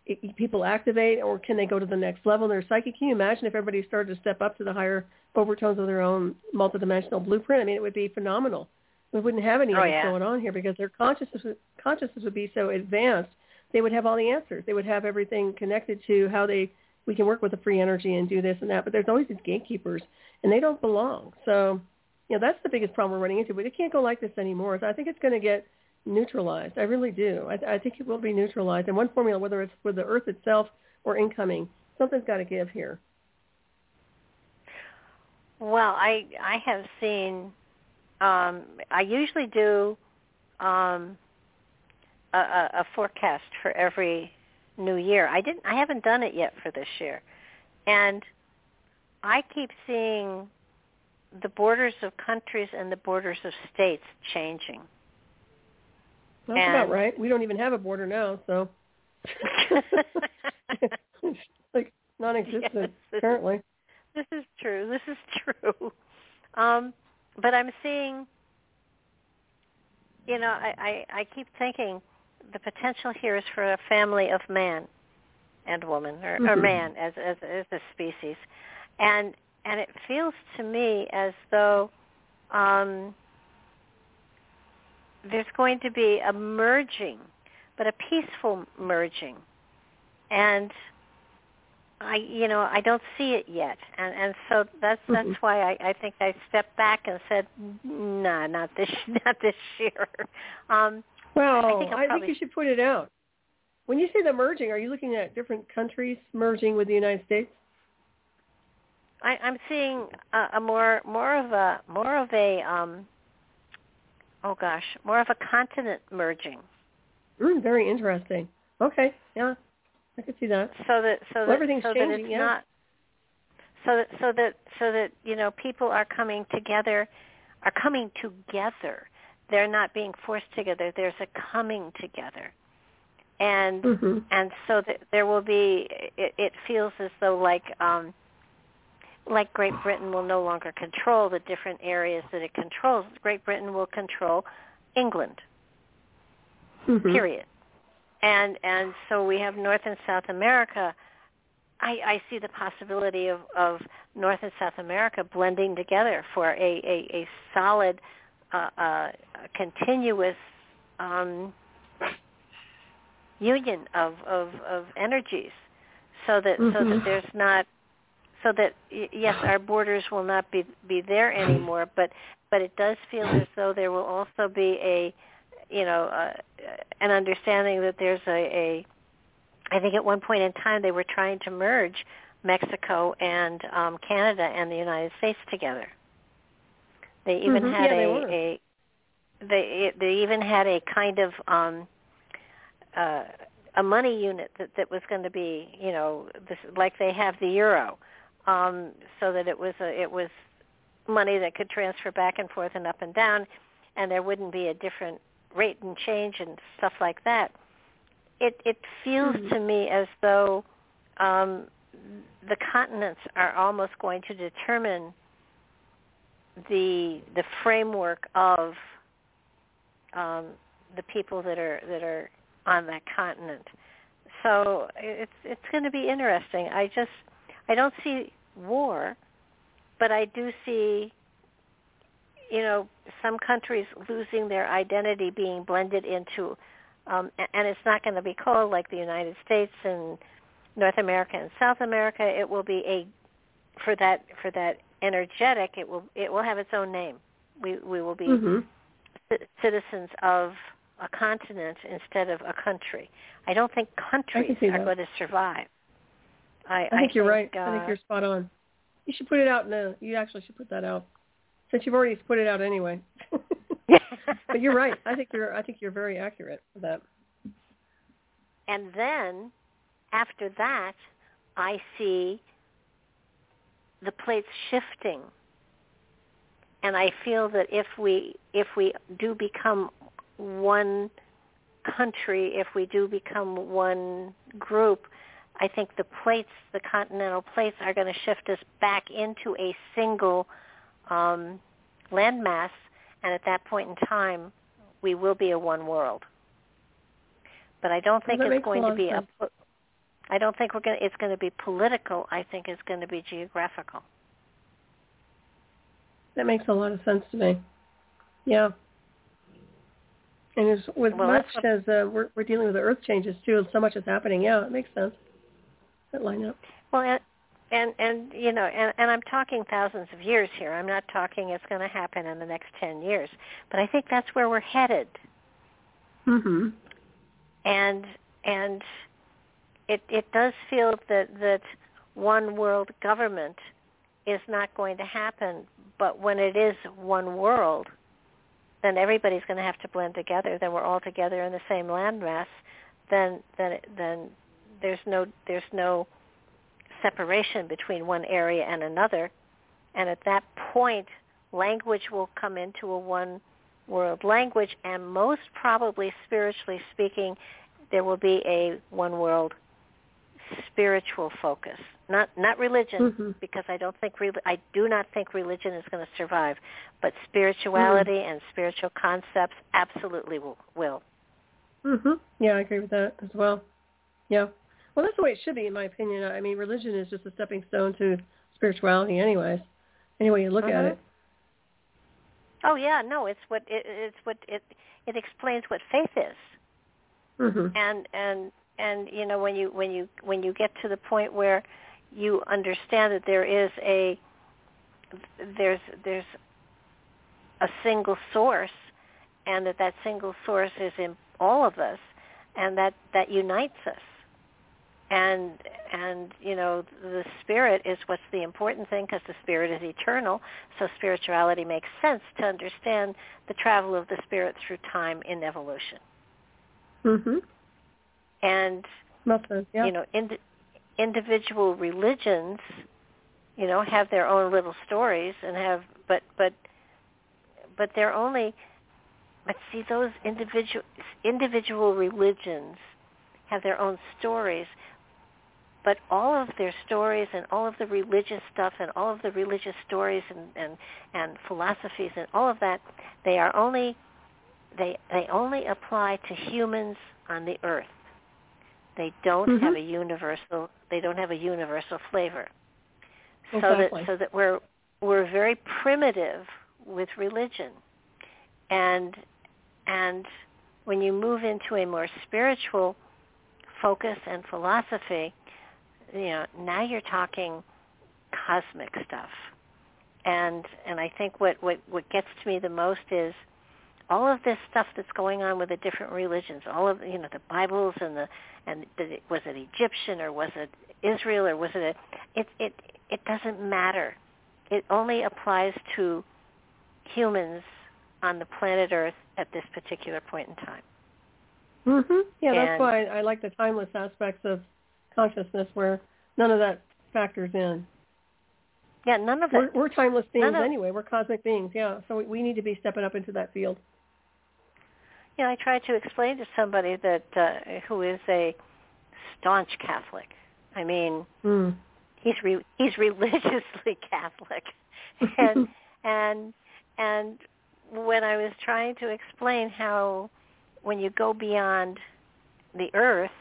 It, people activate, or can they go to the next level in their psyche? Can you imagine if everybody started to step up to the higher overtones of their own multidimensional blueprint? I mean, it would be phenomenal. We wouldn't have any Oh, yeah. going on here because their consciousness consciousness would be so advanced. They would have all the answers. They would have everything connected to how they we can work with the free energy and do this and that. But there's always these gatekeepers, and they don't belong. So, you know, that's the biggest problem we're running into. But it can't go like this anymore. So I think it's going to get neutralized. I really do. I, I think it will be neutralized. And one formula, whether it's with the Earth itself or incoming, something's got to give here. Well, I I have seen um, I usually do um, a, a forecast for every new year. I didn't. I haven't done it yet for this year, and I keep seeing the borders of countries and the borders of states changing. That's and, about right. We don't even have a border now, so like non-existent yes, this currently. Is, this is true. This is true. Um, but I'm seeing, you know, I, I, I keep thinking the potential here is for a family of man and woman, or, mm-hmm. or man as, as as a species, and and it feels to me as though um, there's going to be a merging, but a peaceful merging, and I you know I don't see it yet, and and so that's mm-hmm. that's why I, I think I stepped back and said, nah, not this not this year. Um, well, I think, I think you should put it out. When you say the merging, are you looking at different countries merging with the United States? I, I'm seeing a, a more more of a more of a um, oh gosh, more of a continent merging. Mm, very interesting. Okay, yeah, I can see that. So that so well, that everything's so changing, that it's yeah. not so that so that so that you know people are coming together, are coming together. They're not being forced together. There's a coming together and mm-hmm. and so that there will be it, it feels as though like um like Great Britain will no longer control the different areas that it controls. Great Britain will control England. Mm-hmm. Period. And and so we have North and South America. I, I see the possibility of, of North and South America blending together for a, a, a solid, uh, uh, continuous um, union of, of, of energies, so that mm-hmm. so that mm-hmm. there's not so that yes, our borders will not be be there anymore, but but it does feel as though there will also be a you know uh, an understanding that there's a, a I think at one point in time they were trying to merge Mexico and um, Canada and the United States together. They even mm-hmm. had yeah, a, they a they they even had a kind of um uh a money unit that that was going to be you know this like they have the euro um, so that it was a, it was money that could transfer back and forth and up and down, and there wouldn't be a different rate and change and stuff like that. It it feels mm-hmm. to me as though um, the continents are almost going to determine the the framework of um, the people that are that are on that continent. So it's it's going to be interesting. I just I don't see war, but I do see, you know, some countries losing their identity being blended into, um, and it's not going to be called like the United States and North America and South America. It will be a for that for that energetic. It will it will have its own name. We we will be mm-hmm. c- citizens of a continent instead of a country. I don't think countries are that. going to survive. I, I think I you're think, right. Uh, I think you're spot on. You should put it out. No, you actually should put that out since you've already put it out anyway. but you're right. I think you're. I think you're very accurate with that. And then after that, I see the plates shifting. And I feel that if we if we do become one country, if we do become one group, I think the plates, the continental plates, are going to shift us back into a single um, landmass, and at that point in time, we will be a one world. But I don't think well, it's going to be sense. a. I don't think we're going. To, it's going to be political. I think it's going to be geographical. That makes a lot of sense to me. Yeah. And as, with well, much what, as uh, we're, we're dealing with the earth changes too, and so much is happening. Yeah, it makes sense that lineup. Well, and and, and you know, and, and I'm talking thousands of years here. I'm not talking it's going to happen in the next ten years, but I think that's where we're headed. Mhm. And and it it does feel that that one world government is not going to happen, but when it is one world, then everybody's going to have to blend together. Then we're all together in the same landmass. Then then then there's no there's no separation between one area and another. And at that point, language will come into a one world language, and most probably, spiritually speaking, there will be a one world spiritual focus, not not religion, mm-hmm. because I don't think re- I do not think religion is going to survive, but spirituality mm-hmm. and spiritual concepts absolutely will. will. Mhm. Yeah, I agree with that as well. Yeah. Well, that's the way it should be, in my opinion. I mean, religion is just a stepping stone to spirituality, anyways. Any way you look mm-hmm. at it. Oh yeah, no, it's what it, it's what it it explains what faith is. Mm-hmm. And and and you know when you when you when you get to the point where you understand that there is a there's there's a single source and that that single source is in all of us and that that unites us. And and you know the spirit is what's the important thing because the spirit is eternal. So spirituality makes sense to understand the travel of the spirit through time in evolution. Mhm and yeah. you know ind- individual religions you know have their own little stories and have but but but they're only but see those individual individual religions have their own stories but all of their stories and all of the religious stuff and all of the religious stories and and and philosophies and all of that they are only they they only apply to humans on the earth they don't mm-hmm. have a universal they don't have a universal flavor exactly. so that so that we're we're very primitive with religion and and when you move into a more spiritual focus and philosophy you know, now you're talking cosmic stuff. And and I think what, what, what gets to me the most is all of this stuff that's going on with the different religions, all of you know the Bibles and the and the, was it Egyptian or was it Israel or was it a, it it it doesn't matter. It only applies to humans on the planet Earth at this particular point in time. Mhm. Yeah, and, that's why I like the timeless aspects of consciousness where none of that factors in. Yeah, none of we're, it. We're timeless beings of, anyway. We're cosmic beings. Yeah, so we, we need to be stepping up into that field. Yeah, I tried to explain to somebody that uh, who is a staunch Catholic. I mean, mm. he's re- he's religiously Catholic, and and and when I was trying to explain how when you go beyond the earth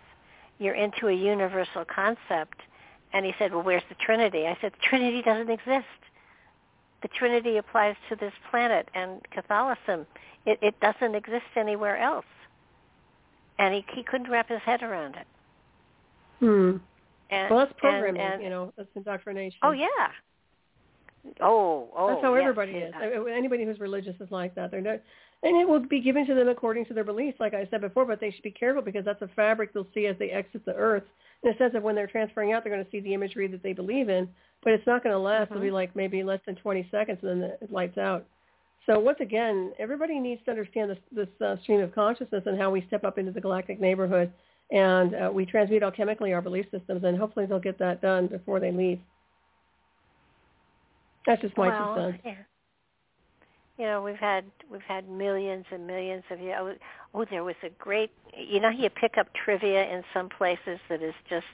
you're into a universal concept. And he said, well, where's the Trinity? I said, the Trinity doesn't exist. The Trinity applies to this planet and Catholicism. It, it doesn't exist anywhere else. And he, he couldn't wrap his head around it. Hmm. And, well, that's programming, and, and, you know, that's indoctrination. Oh, yeah. Oh, oh. That's how yes. everybody is. Anybody who's religious is like that. They're not, and it will be given to them according to their beliefs, like I said before. But they should be careful because that's a fabric they'll see as they exit the earth. In a sense of when they're transferring out, they're going to see the imagery that they believe in, but it's not going to last. Mm-hmm. It'll be like maybe less than 20 seconds, and then it lights out. So once again, everybody needs to understand this, this uh, stream of consciousness and how we step up into the galactic neighborhood, and uh, we transmute alchemically our belief systems, and hopefully they'll get that done before they leave. That's just my well, two cents. You know, we've had we've had millions and millions of years. Oh, oh, there was a great. You know, you pick up trivia in some places that is just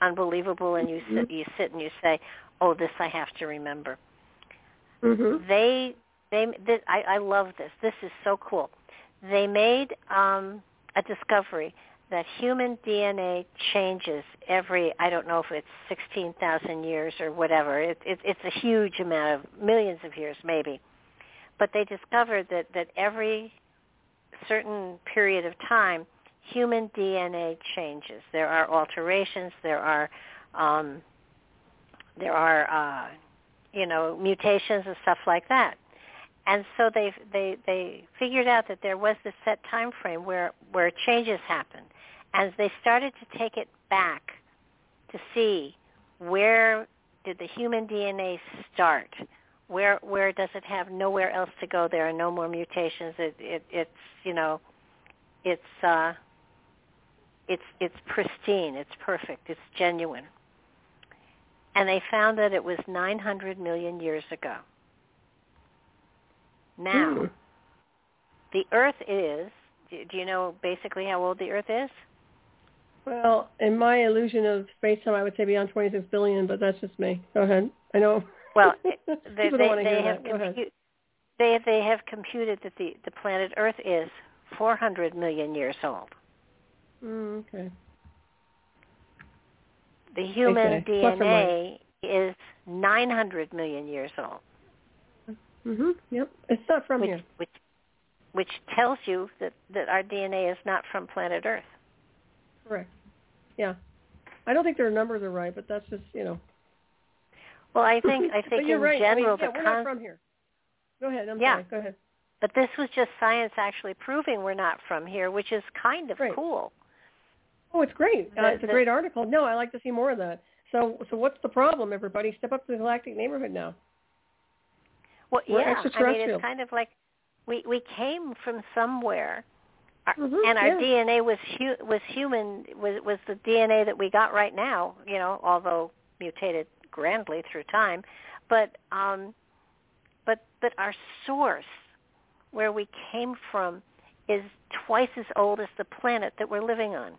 unbelievable, and you mm-hmm. sit you sit and you say, "Oh, this I have to remember." Mm-hmm. They they this, I, I love this. This is so cool. They made um, a discovery that human DNA changes every I don't know if it's sixteen thousand years or whatever. It, it, it's a huge amount of millions of years maybe, but they discovered that that every certain period of time, human DNA changes. There are alterations. There are um, there are uh, you know mutations and stuff like that and so they they they figured out that there was this set time frame where where changes happen and they started to take it back to see where did the human DNA start? Where where does it have nowhere else to go? There are no more mutations. It it it's you know, it's uh, it's it's pristine. It's perfect. It's genuine. And they found that it was 900 million years ago. Now, Hmm. the Earth is. Do do you know basically how old the Earth is? Well, in my illusion of space time, I would say beyond 26 billion, but that's just me. Go ahead. I know. Well, they they, don't want to they have that. Go ahead. compu- they they have computed that the the planet Earth is 400 million years old. Mm, okay. The human Okay. DNA is 900 million years old, Mhm. Yep. It's not from which here. which which tells you that that our DNA is not from planet Earth. Correct. Yeah. I don't think their numbers are right, but that's just you know. Well, I think I think in right. general I mean, yeah, the we're con- not from here. Go ahead. I'm Yeah. sorry. Go ahead. but this was just science actually proving we're not from here, which is kind of Right. cool. Oh, it's great. Uh, The- it's a the- great article. No, I like to see more of that. So, so what's the problem, everybody? Step up to the galactic neighborhood now. Well, We're yeah, I mean it's kind of like we we came from somewhere, Our- Mhm, and our yeah. DNA was hu- was human was was the DNA that we got right now. You know, although mutated grandly through time, but um, but but our source, where we came from, is twice as old as the planet that we're living on.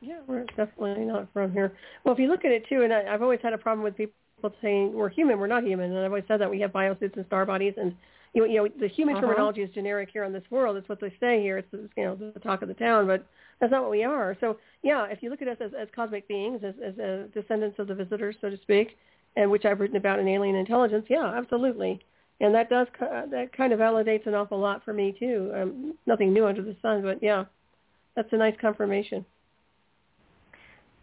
Yeah, we're definitely not from here. Well, if you look at it too, and I, I've always had a problem with people saying we're human, we're not human, and I've always said that we have biosuits and star bodies, and you know, you know the human Uh-huh. terminology is generic here on this world. It's what they say here. It's you know the talk of the town, but that's not what we are. So yeah, if you look at us as, as cosmic beings, as, as uh, descendants of the visitors, so to speak, and which I've written about in Alien Intelligence, yeah, absolutely. And that does uh, that kind of validates an awful lot for me too. Um, nothing new under the sun, but yeah, that's a nice confirmation.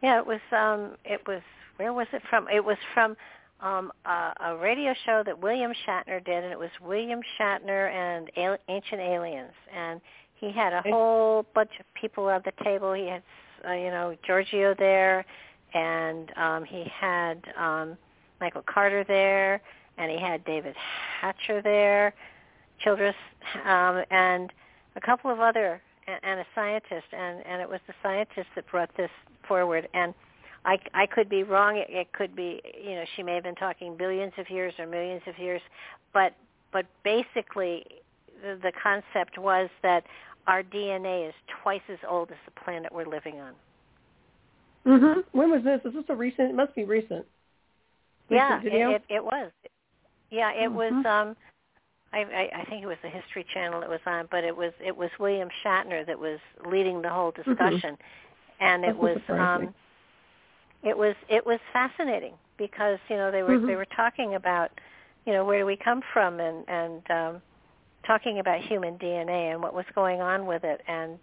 Yeah, it was. Um, it was. Where was it from? It was from um, a, a radio show that William Shatner did, and it was William Shatner and Al- Ancient Aliens, and he had a whole bunch of people at the table. He had, uh, you know, Giorgio there, and um, he had um, Michael Carter there, and he had David Hatcher there, Childress, um, and a couple of other, and, and a scientist, and and it was the scientist that brought this forward, and I I could be wrong. It, it could be, you know, she may have been talking billions of years or millions of years, but but basically, the, the concept was that our DNA is twice as old as the planet we're living on. hmm When was this? Is this a recent? It must be recent. Yeah, Recent video? it, it it was. Yeah, it was. Mhm. Um, I, I I think it was the History Channel it was on, but it was it was William Shatner that was leading the whole discussion, and it Doesn't was um, it was it was fascinating because you know they were Mhm. they were talking about you know where do we come from and and um, talking about human DNA and what was going on with it and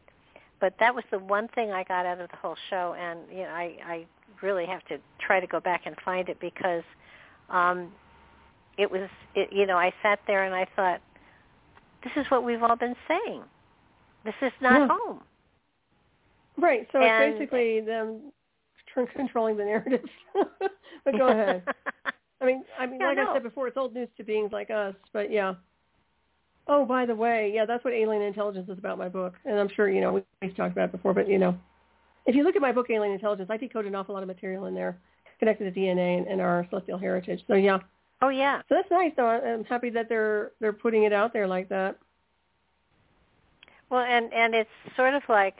but that was the one thing I got out of the whole show and you know I I really have to try to go back and find it because um it was it, you know I sat there and I thought this is what we've all been saying this is not Yeah. home Right. So And- it's basically them controlling the narrative. but go ahead. I mean, I mean, Yeah, like no. I said before, it's old news to beings like us. But yeah. Oh, by the way, yeah, that's what Alien Intelligence is about. My book, and I'm sure you know we- we've talked about it before. But you know, if you look at my book, Alien Intelligence, I decode an awful lot of material in there connected to DNA and, and our celestial heritage. So yeah, oh yeah so that's nice. Though I'm happy that they're they're putting it out there like that. Well, and and it's sort of like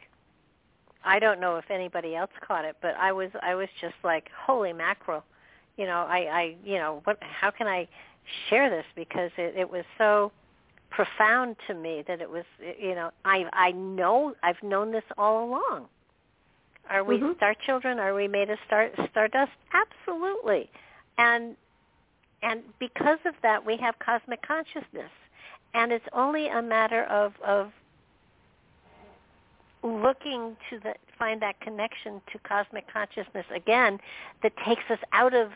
I don't know if anybody else caught it, but I was I was just like, holy mackerel, you know, I I you know what how can I share this because it it was so profound to me that it was you know I I know I've known this all along. Are we Mhm. star children? Are we made of star stardust? Absolutely, and and because of that, we have cosmic consciousness, and it's only a matter of of looking to the, find that connection to cosmic consciousness again that takes us out of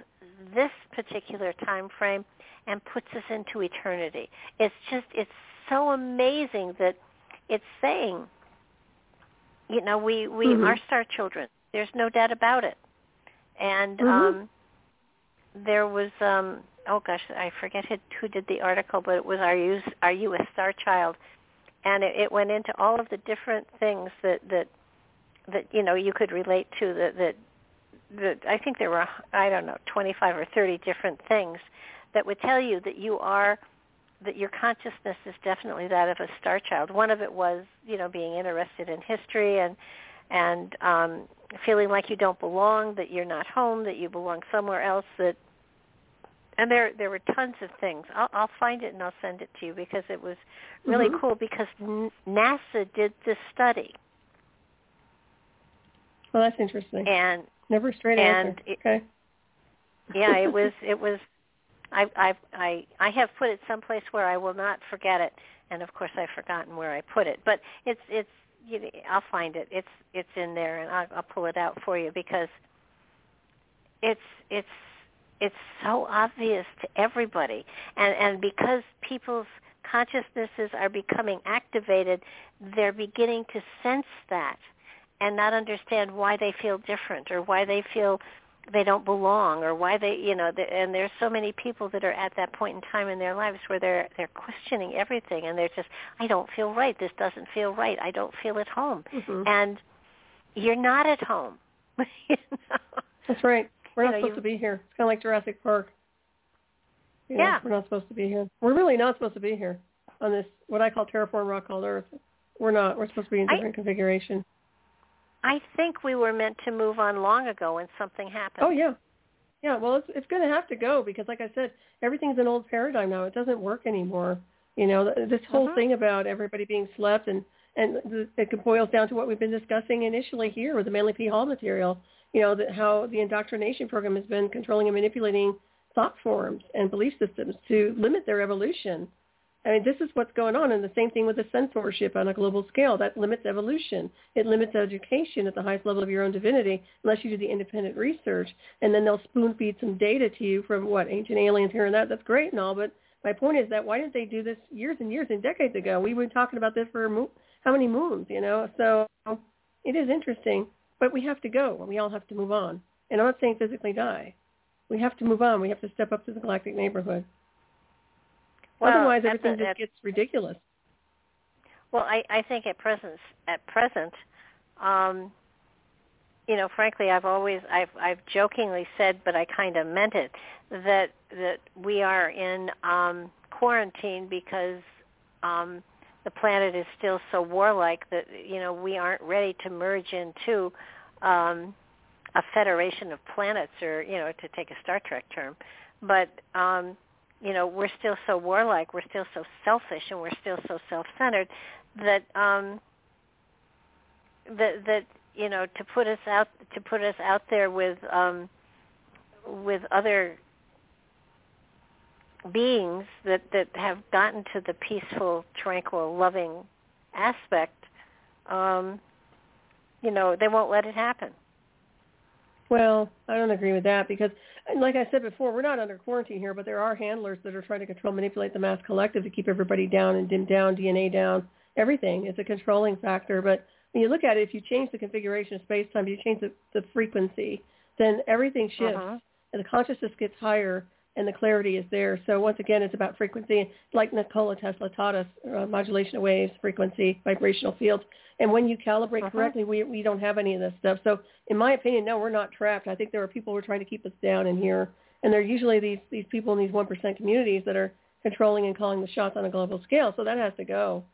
this particular time frame and puts us into eternity. It's just it's so amazing that it's saying you know we we Mhm. are star children. There's no doubt about it. And Mhm. um there was um oh gosh, I forget who, who did the article, but it was "Are you Are You a Star Child?" And it, it went into all of the different things that that that you know you could relate to that that that I think there were I don't know 25 or 30 different things that would tell you that you are that your consciousness is definitely that of a star child. One of it was, you know, being interested in history and and um feeling like you don't belong, that you're not home, that you belong somewhere else that and there there were tons of things. I'll, I'll find it and I'll send it to you because it was really mm-hmm. cool because NASA did this study. Well, that's interesting. And never straight and answer. It, okay. yeah, it was it was I I I I have put it someplace where I will not forget it, and of course I've forgotten where I put it. But it's it's you know, I'll find it. It's it's in there, and I'll, I'll pull it out for you because it's it's it's so obvious to everybody, and and because people's consciousnesses are becoming activated, they're beginning to sense that and not understand why they feel different or why they feel they don't belong or why they you know they, and there's so many people that are at that point in time in their lives where they're they're questioning everything and they're just i don't feel right. This doesn't feel right. I don't feel at home. Mm-hmm. and you're not at home. You know? that's right we're not know, supposed you, to be here it's kind of like jurassic park you know, yeah we're not supposed to be here we're really not supposed to be here on this what i call terraform rock called earth we're not we're supposed to be in different I, configuration I think we were meant to move on long ago when something happened. Oh yeah, yeah. Well, it's it's going to have to go because, like I said, everything's an old paradigm now. It doesn't work anymore. You know, this whole uh-huh. thing about everybody being slept and and it boils down to what we've been discussing initially here with the Manly P. Hall material. You know, that how the indoctrination program has been controlling and manipulating thought forms and belief systems to limit their evolution I mean, this is what's going on, and the same thing with the censorship on a global scale. That limits evolution. It limits education at the highest level of your own divinity, unless you do the independent research. And then they'll spoon feed some data to you from what ancient aliens here and that. That's great and all, but my point is that why didn't they do this years and years and decades ago? We've been talking about this for mo- how many moons, you know? So it is interesting, but we have to go. We all have to move on. And I'm not saying physically die. We have to move on. We have to step up to the galactic neighborhood. Well, Otherwise, everything a, just gets ridiculous. Well, I, I think at present, at present, um, you know, frankly, I've always, I've, I've jokingly said, but I kind of meant it, that that we are in um, quarantine because um, the planet is still so warlike that you know we aren't ready to merge into um, a federation of planets, or you know, to take a Star Trek term, but um, you know we're still so warlike we're still so selfish and we're still so self-centered that um that that you know to put us out to put us out there with um with other beings that that have gotten to the peaceful tranquil loving aspect um you know they won't let it happen well, I don't agree with that because, like I said before, we're not under quarantine here, but there are handlers that are trying to control, manipulate the mass collective to keep everybody down and dim down, DNA down, everything. It's a controlling factor. But when you look at it, if you change the configuration of space-time, you change the, the frequency, then everything shifts uh-huh. and the consciousness gets higher and the clarity is there. So once again, it's about frequency. Like Nikola Tesla taught us, uh, modulation of waves, frequency, vibrational fields. And when you calibrate uh-huh. correctly, we, we don't have any of this stuff. So in my opinion, no, we're not trapped. I think there are people who are trying to keep us down in here. And they're usually these, these people in these 1% communities that are controlling and calling the shots on a global scale. So that has to go.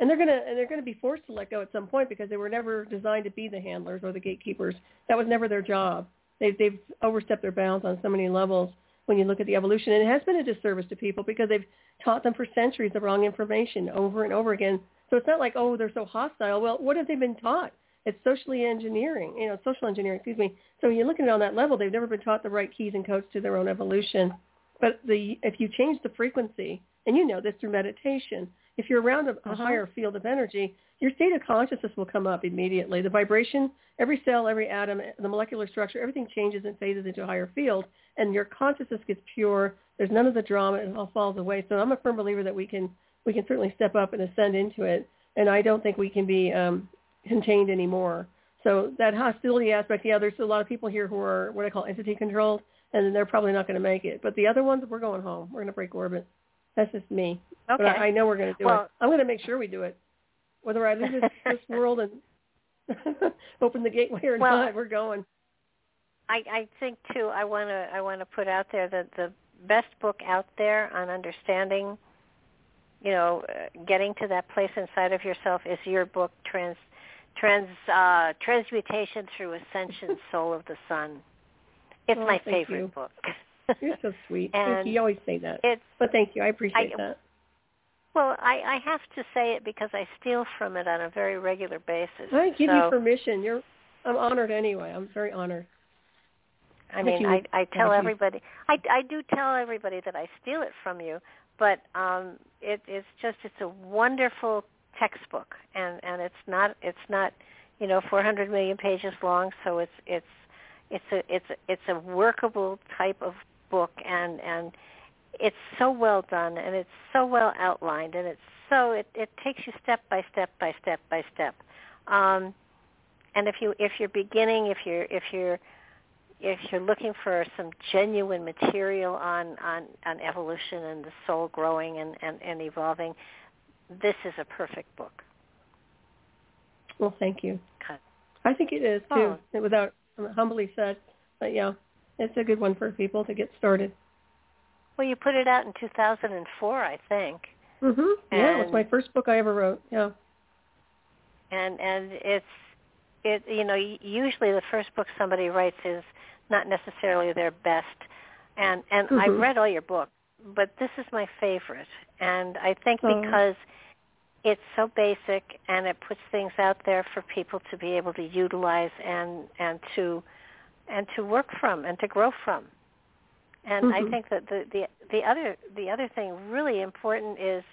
And they're gonna and they're gonna be forced to let go at some point because they were never designed to be the handlers or the gatekeepers. That was never their job. They've they've overstepped their bounds on so many levels when you look at the evolution. And it has been a disservice to people because they've taught them for centuries the wrong information over and over again. So it's not like, oh, they're so hostile. Well, what have they been taught? It's socially engineering, you know, social engineering, excuse me. So when you look at it on that level, they've never been taught the right keys and codes to their own evolution. But the if you change the frequency, and you know this through meditation, if you're around a, a uh-huh. higher field of energy, your state of consciousness will come up immediately. The vibration, every cell, every atom, the molecular structure, everything changes and phases into a higher field, and your consciousness gets pure. There's none of the drama; it all falls away. So I'm a firm believer that we can we can certainly step up and ascend into it, and I don't think we can be um, contained anymore. So So that hostility aspect, yeah, there's a lot of people here who are what I call entity controlled, and they're probably not going to make it. But the other ones, we're going home. We're going to break orbit. That's just me. Okay. But I, I know we're going to do Well- it. I'm going to make sure we do it. Whether I leave this, this world and open the gateway or Well, not, we're going. I, I think too. I want to I want to put out there that the best book out there on understanding, you know, uh, getting to that place inside of yourself is your book, Trans Trans uh, Transmutation Through Ascension, Soul of the Sun. It's Oh, my favorite you. book. You're so sweet. Thank you. You always say that. It's But thank you. I appreciate I- that. well, I, I have to say it because I steal from it on a very regular basis. I give so, you permission. You're. I'm honored anyway. I'm very honored. I mean, you. I, I tell everybody, I, I do tell everybody that I steal it from you, but um, it, it's just, it's a wonderful textbook, and and it's not, it's not, you know, 400 million pages long, so it's it's it's a it's a, it's a workable type of book, and and it's so well done, and it's so well outlined, and it's so it it takes you step by step by step by step. Um, and if you if you're beginning, if you're if you're if you're looking for some genuine material on, on, on evolution and the soul growing and, and, and evolving, this is a perfect book. Well, thank you. I think it is too. Oh. Without humbly said, but yeah, it's a good one for people to get started. Well, you put it out in 2004, I think, Mhm. Yeah, it was my first book I ever wrote. Yeah. and and it's it you know usually the first book somebody writes is not necessarily their best, and and I've Mhm. read all your books, but this is my favorite, and I think Oh. because it's so basic and it puts things out there for people to be able to utilize and and to and to work from and to grow from. And I Mhm. think that the, the the other the other thing really important is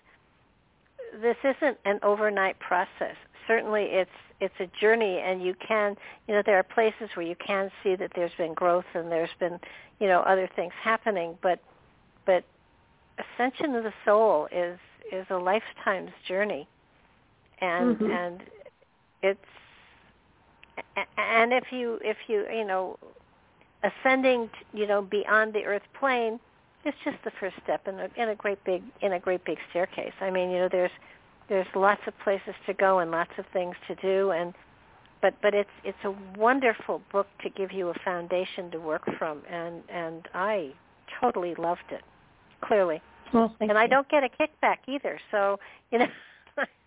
this isn't an overnight process. Certainly it's it's a journey and you can you know there are places where you can see that there's been growth and there's been you know other things happening but but ascension of the soul is is a lifetime's journey and Mhm. and it's and if you if you you know ascending you know beyond the earth plane it's just the first step in a in a great big in a great big staircase. I mean you know there's there's lots of places to go and lots of things to do. And but but it's it's a wonderful book to give you a foundation to work from. And and i totally loved it clearly. Well, and you. i don't get a kickback either. So you know.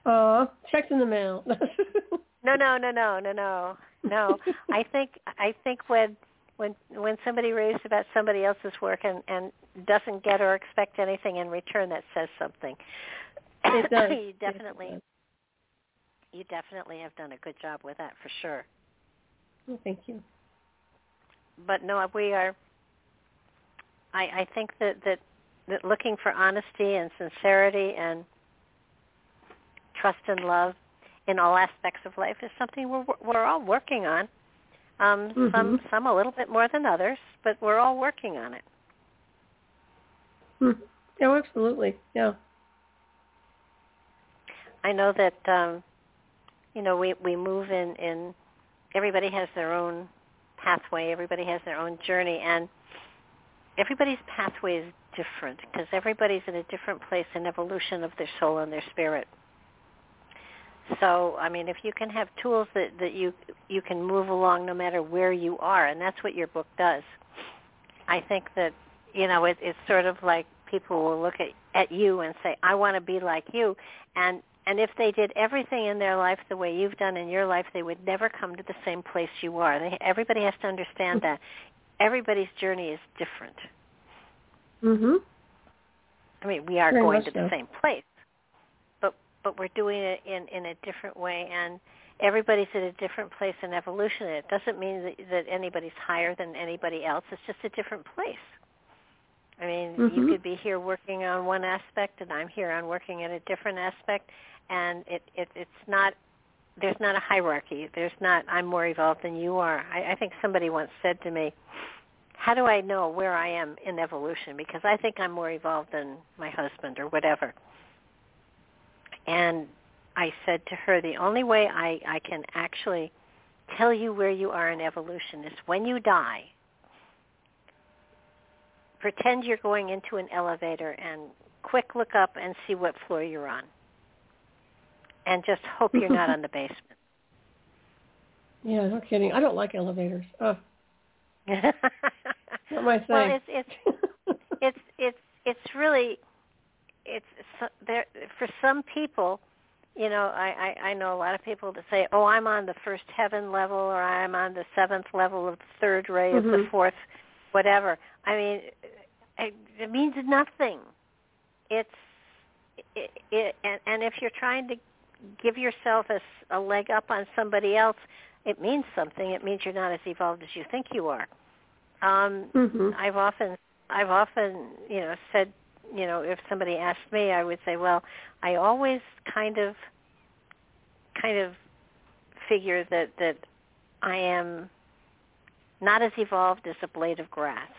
Aw, uh, checks in the mail. No, no, no, no, no, no, no. I think I think when when when somebody raves about somebody else's work and and doesn't get or expect anything in return, that says something. It does. you definitely does. you definitely have done a good job with that for sure. Well, thank you. But no, we are. I I think that that that looking for honesty and sincerity and trust and love in all aspects of life is something we're we're all working on. Um, Some Mhm. some a little bit more than others, but we're all working on it. Hmm. Oh, absolutely. Yeah. I know that um, you know we we move in in. Everybody has their own pathway. Everybody has their own journey, and everybody's pathway is different because everybody's in a different place in evolution of their soul and their spirit. So, I mean, if you can have tools that that you you can move along no matter where you are, and that's what your book does. I think that you know it, it's sort of like people will look at at you and say, "I want to be like you," and and if they did everything in their life the way you've done in your life, they would never come to the same place you are. They, everybody has to understand that everybody's journey is different. Mhm. I mean, we are Very going to the so. same place, but we're doing it in in a different way, and everybody's at a different place in evolution. It doesn't mean that, that anybody's higher than anybody else. It's just a different place. I mean, you Mhm. could be here working on one aspect, and I'm here on working at a different aspect, and it, it it's not. There's not a hierarchy. There's not. I'm more evolved than you are. I, I think somebody once said to me, how do I know where I am in evolution? Because I think I'm more evolved than my husband or whatever. And I said to her, the only way I, I can actually tell you where you are in evolution is when you die, pretend you're going into an elevator and quick look up and see what floor you're on. And just hope you're not on the basement. Yeah, no kidding. I don't like elevators. Oh. not my thing. Well, it's it's it's it's it's really it's there for some people you know I, I i know a lot of people that say oh i'm on the first heaven level or i'm on the seventh level of the third ray mm-hmm. of the fourth whatever i mean it, it means nothing it's it, it and and if you're trying to give yourself a, a leg up on somebody else it means something it means you're not as evolved as you think you are um mm-hmm. i've often I've often, you know, said, you know, if somebody asked me, I would say, well, I always kind of, kind of figure that that I am not as evolved as a blade of grass,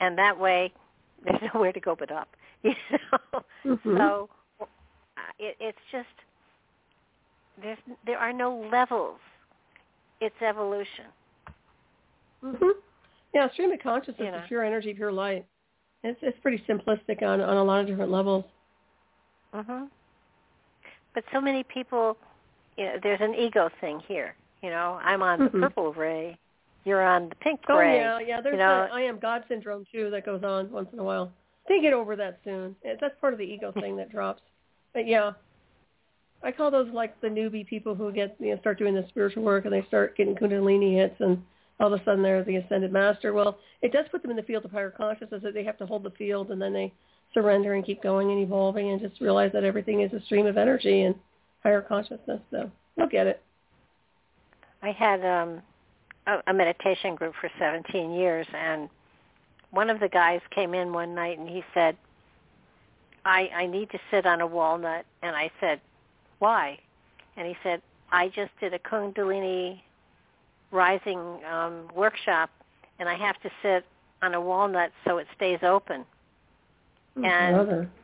and that way, there's nowhere to go but up. You know, mm-hmm. so it, it's just there's there are no levels. It's evolution. Mhm. Yeah, stream of consciousness You know. is pure energy, pure light. It's it's pretty simplistic on on a lot of different levels. Mhm. But so many people, you know, there's an ego thing here. You know, I'm on Mhm. the purple ray, you're on the pink Oh ray. yeah, yeah. There's you know, I am God syndrome too that goes on once in a while. They get over that soon. It, that's part of the ego thing that drops. But yeah, I call those like the newbie people who get you know start doing the spiritual work and they start getting kundalini hits and all of a sudden they're the ascended master. Well, it does put them in the field of higher consciousness that they have to hold the field and then they surrender and keep going and evolving and just realize that everything is a stream of energy and higher consciousness. So they'll get it. I had um a, a meditation group for 17 years and one of the guys came in one night and he said, I, I need to sit on a walnut. And I said, why? And he said, I just did a Kundalini rising um, workshop and I have to sit on a walnut so it stays open. Oh, And-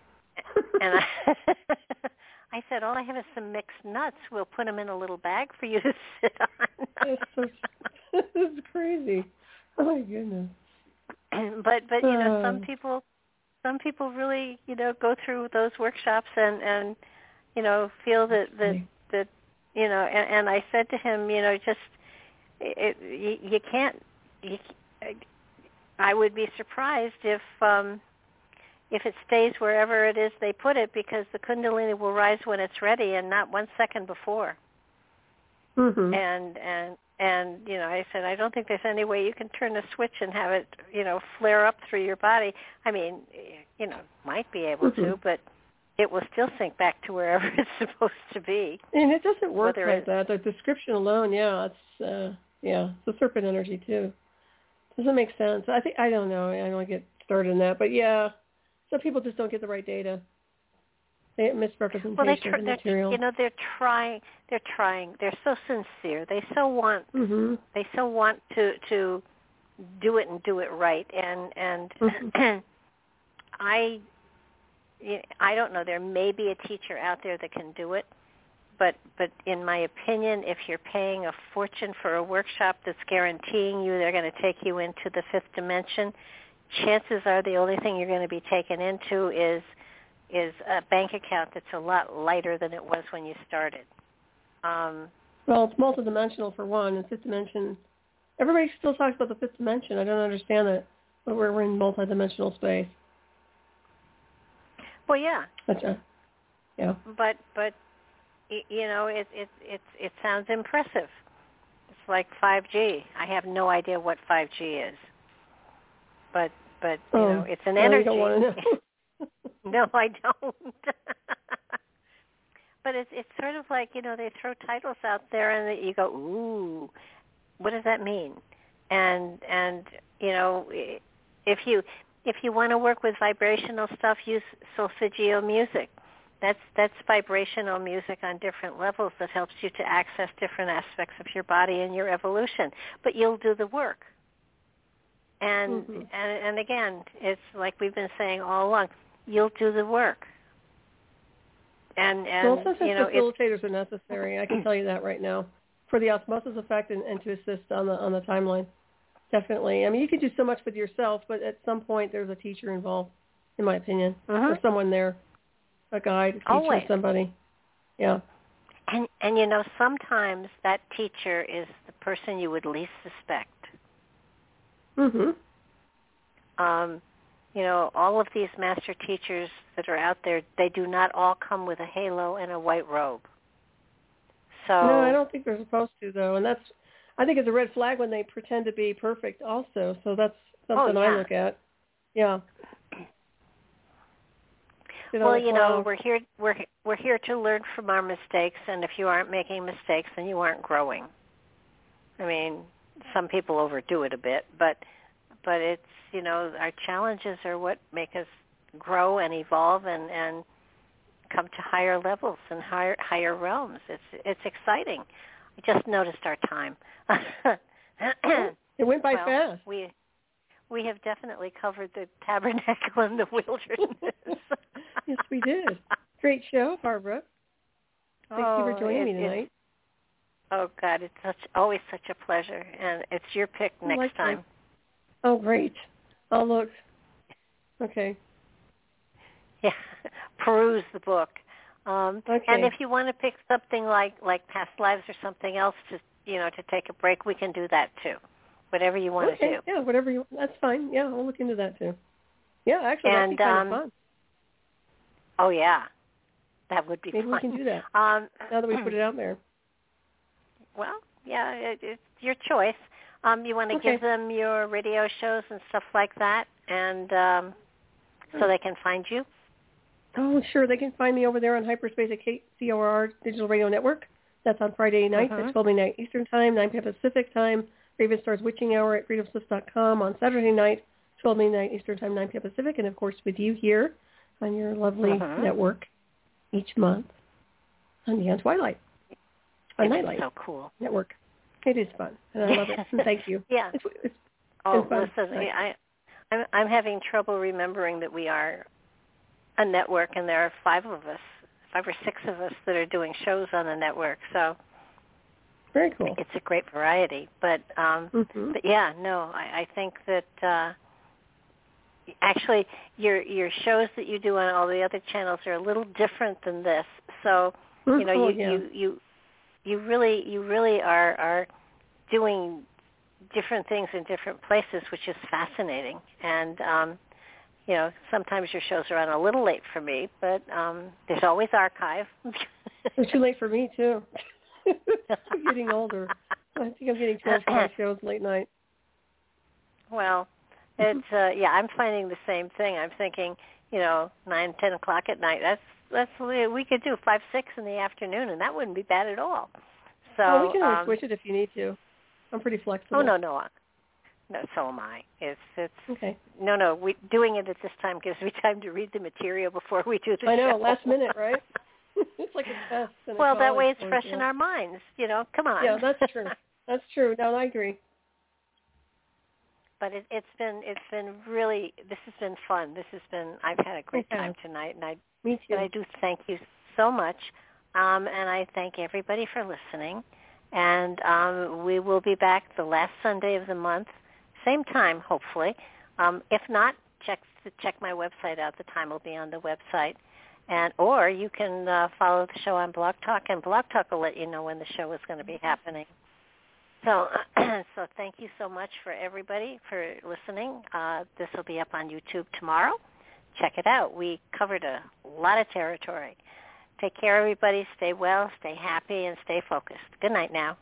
And I, I said, all I have is some mixed nuts. We'll put them in a little bag for you to sit on. So, this is crazy. Oh my goodness. but but you know some Uh. people some people really you know go through those workshops and and you know feel that that that you know and, and I said to him you know just it, you, you can't you, I would be surprised if um if it stays wherever it is they put it because the kundalini will rise when it's ready and not one second before Mhm. and and and you know i said i don't think there's any way you can turn a switch and have it you know flare up through your body i mean you know might be able to Mhm. but it will still sink back to wherever it's supposed to be And it doesn't work Whether like that. The description alone, yeah, it's uh yeah, it's the serpent energy too. Doesn't make sense. I think I don't know. I don't get started in that, but yeah, some people just don't get the right data. They get misrepresentation well they of tr- the they're material. you know they're trying they're trying they're so sincere they so want mhm. they so want to to do it and do it right and and Mhm. I I don't know there may be a teacher out there that can do it but but in my opinion if you're paying a fortune for a workshop that's guaranteeing you they're going to take you into the fifth dimension chances are the only thing you're going to be taken into is is a bank account that's a lot lighter than it was when you started um Well, it's multidimensional for one, and fifth dimension. Everybody still talks about the fifth dimension. I don't understand that, but we're, we're in multidimensional space. well yeah That's a, yeah. but but you know it it it it sounds impressive. It's like 5G. I have no idea what 5G is, but but you Oh, know it's an energy. You don't want to know. no, I don't. but it's it's sort of like you know they throw titles out there and that you go ooh, what does that mean? And and you know if you if you want to work with vibrational stuff, use solfeggio music. That's that's vibrational music on different levels that helps you to access different aspects of your body and your evolution. But you'll do the work. And Mhm. and and again, it's like we've been saying all along. You'll do the work. And and well, sometimes you know facilitators are necessary. I can tell you that right now. for the osmosis effect and, and to assist on the on the timeline. Definitely. I mean, you can do so much with yourself, but at some point there's a teacher involved, in my opinion, Mhm. or someone there, a guide, a teacher, Always. somebody. Yeah. And and you know sometimes that teacher is the person you would least suspect. Mhm. Um, you know, all of these master teachers that are out there, they do not all come with a halo and a white robe. So No, I don't think they're supposed to though, and that's I think it's a red flag when they pretend to be perfect also. So that's something I Oh, yeah. look at. Yeah. Well, you know, we're here we're we're here to learn from our mistakes, and if you aren't making mistakes, then you aren't growing. I mean, some people overdo it a bit, but but it's you know our challenges are what make us grow and evolve and and come to higher levels and higher higher realms. It's it's exciting. I just noticed our time. it went by well, fast. We we have definitely covered the tabernacle and the wilderness. Yes, we did. Great show, Barbara. Thank you Oh, for joining it- me tonight. Oh God, it's such always such a pleasure, and it's your pick next like that. time. Oh, great. I'll look. Okay. Yeah, peruse the book. Um, Okay. And if you want to pick something like like past lives or something else to you know to take a break, we can do that too. Whatever you want okay. to do. Yeah, whatever you. Want. That's fine. Yeah, I'll look into that too. Yeah, actually, that'd be And, kind um, of fun. Oh yeah, that would be Maybe we can do that Um, now that we put it out there. Well, yeah, it, it's your choice. Um, you want to Okay. give them your radio shows and stuff like that, and um, so they can find you. Oh, sure. They can find me over there on Hyperspace at KCOR Digital Radio Network. That's on Friday nights Mhm. at 12 midnight Eastern Time, 9 p.m. Pacific Time. Raven Star's Witching Hour at freedomslips.com on Saturday night, 12 midnight Eastern Time, 9 p.m. Pacific. And, of course, with you here on your lovely Mhm. network each month on Neon Twilight on Nightlight so cool. Network. It is fun, and I love it. And thank you. Yeah. It's, it's, Oh, fun. listen, Right. I, I'm, I'm having trouble remembering that we are a network, and there are five of us, five or six of us that are doing shows on the network. So very cool. it's a great variety. But um, hmm but yeah, no, I, I think that uh, actually your your shows that you do on all the other channels are a little different than this. So you know oh, you, yeah. you you you really you really are are doing different things in different places, which is fascinating. And um, you know sometimes your shows are on a little late for me, but um, there's always archive. It's too late for me too. I'm getting older. I think I'm getting too old for shows late night. Well, Mm-hmm. it's uh yeah, I'm finding the same thing. I'm thinking, you know, nine, ten o'clock at night. That's that's we could do five, six in the afternoon, and that wouldn't be bad at all. So oh, we can always um, switch it if you need to. I'm pretty flexible. Oh no, no, uh, no. So am I. It's it's Okay. no, no. We doing it at this time gives me time to read the material before we do the show. I know, show. last minute, right? it's like a test. in a well, that way it's course, fresh yeah. in our minds. You know, come on. Yeah, that's true. That's true. No, I agree. but it, it's been it's been really this has been fun. This has been I've had a great time tonight, and I Me too. And I do thank you so much. Um, and I thank everybody for listening. And um, we will be back the last Sunday of the month, same time, hopefully. Um, if not, check check my website out. The time will be on the website. And or you can uh, follow the show on Blog Talk, and Blog Talk will let you know when the show is going to be happening. So, so thank you so much for everybody for listening. Uh, this will be up on YouTube tomorrow check it out. We covered a lot of territory. Take care, everybody. Stay well, stay happy, and stay focused. Good night now.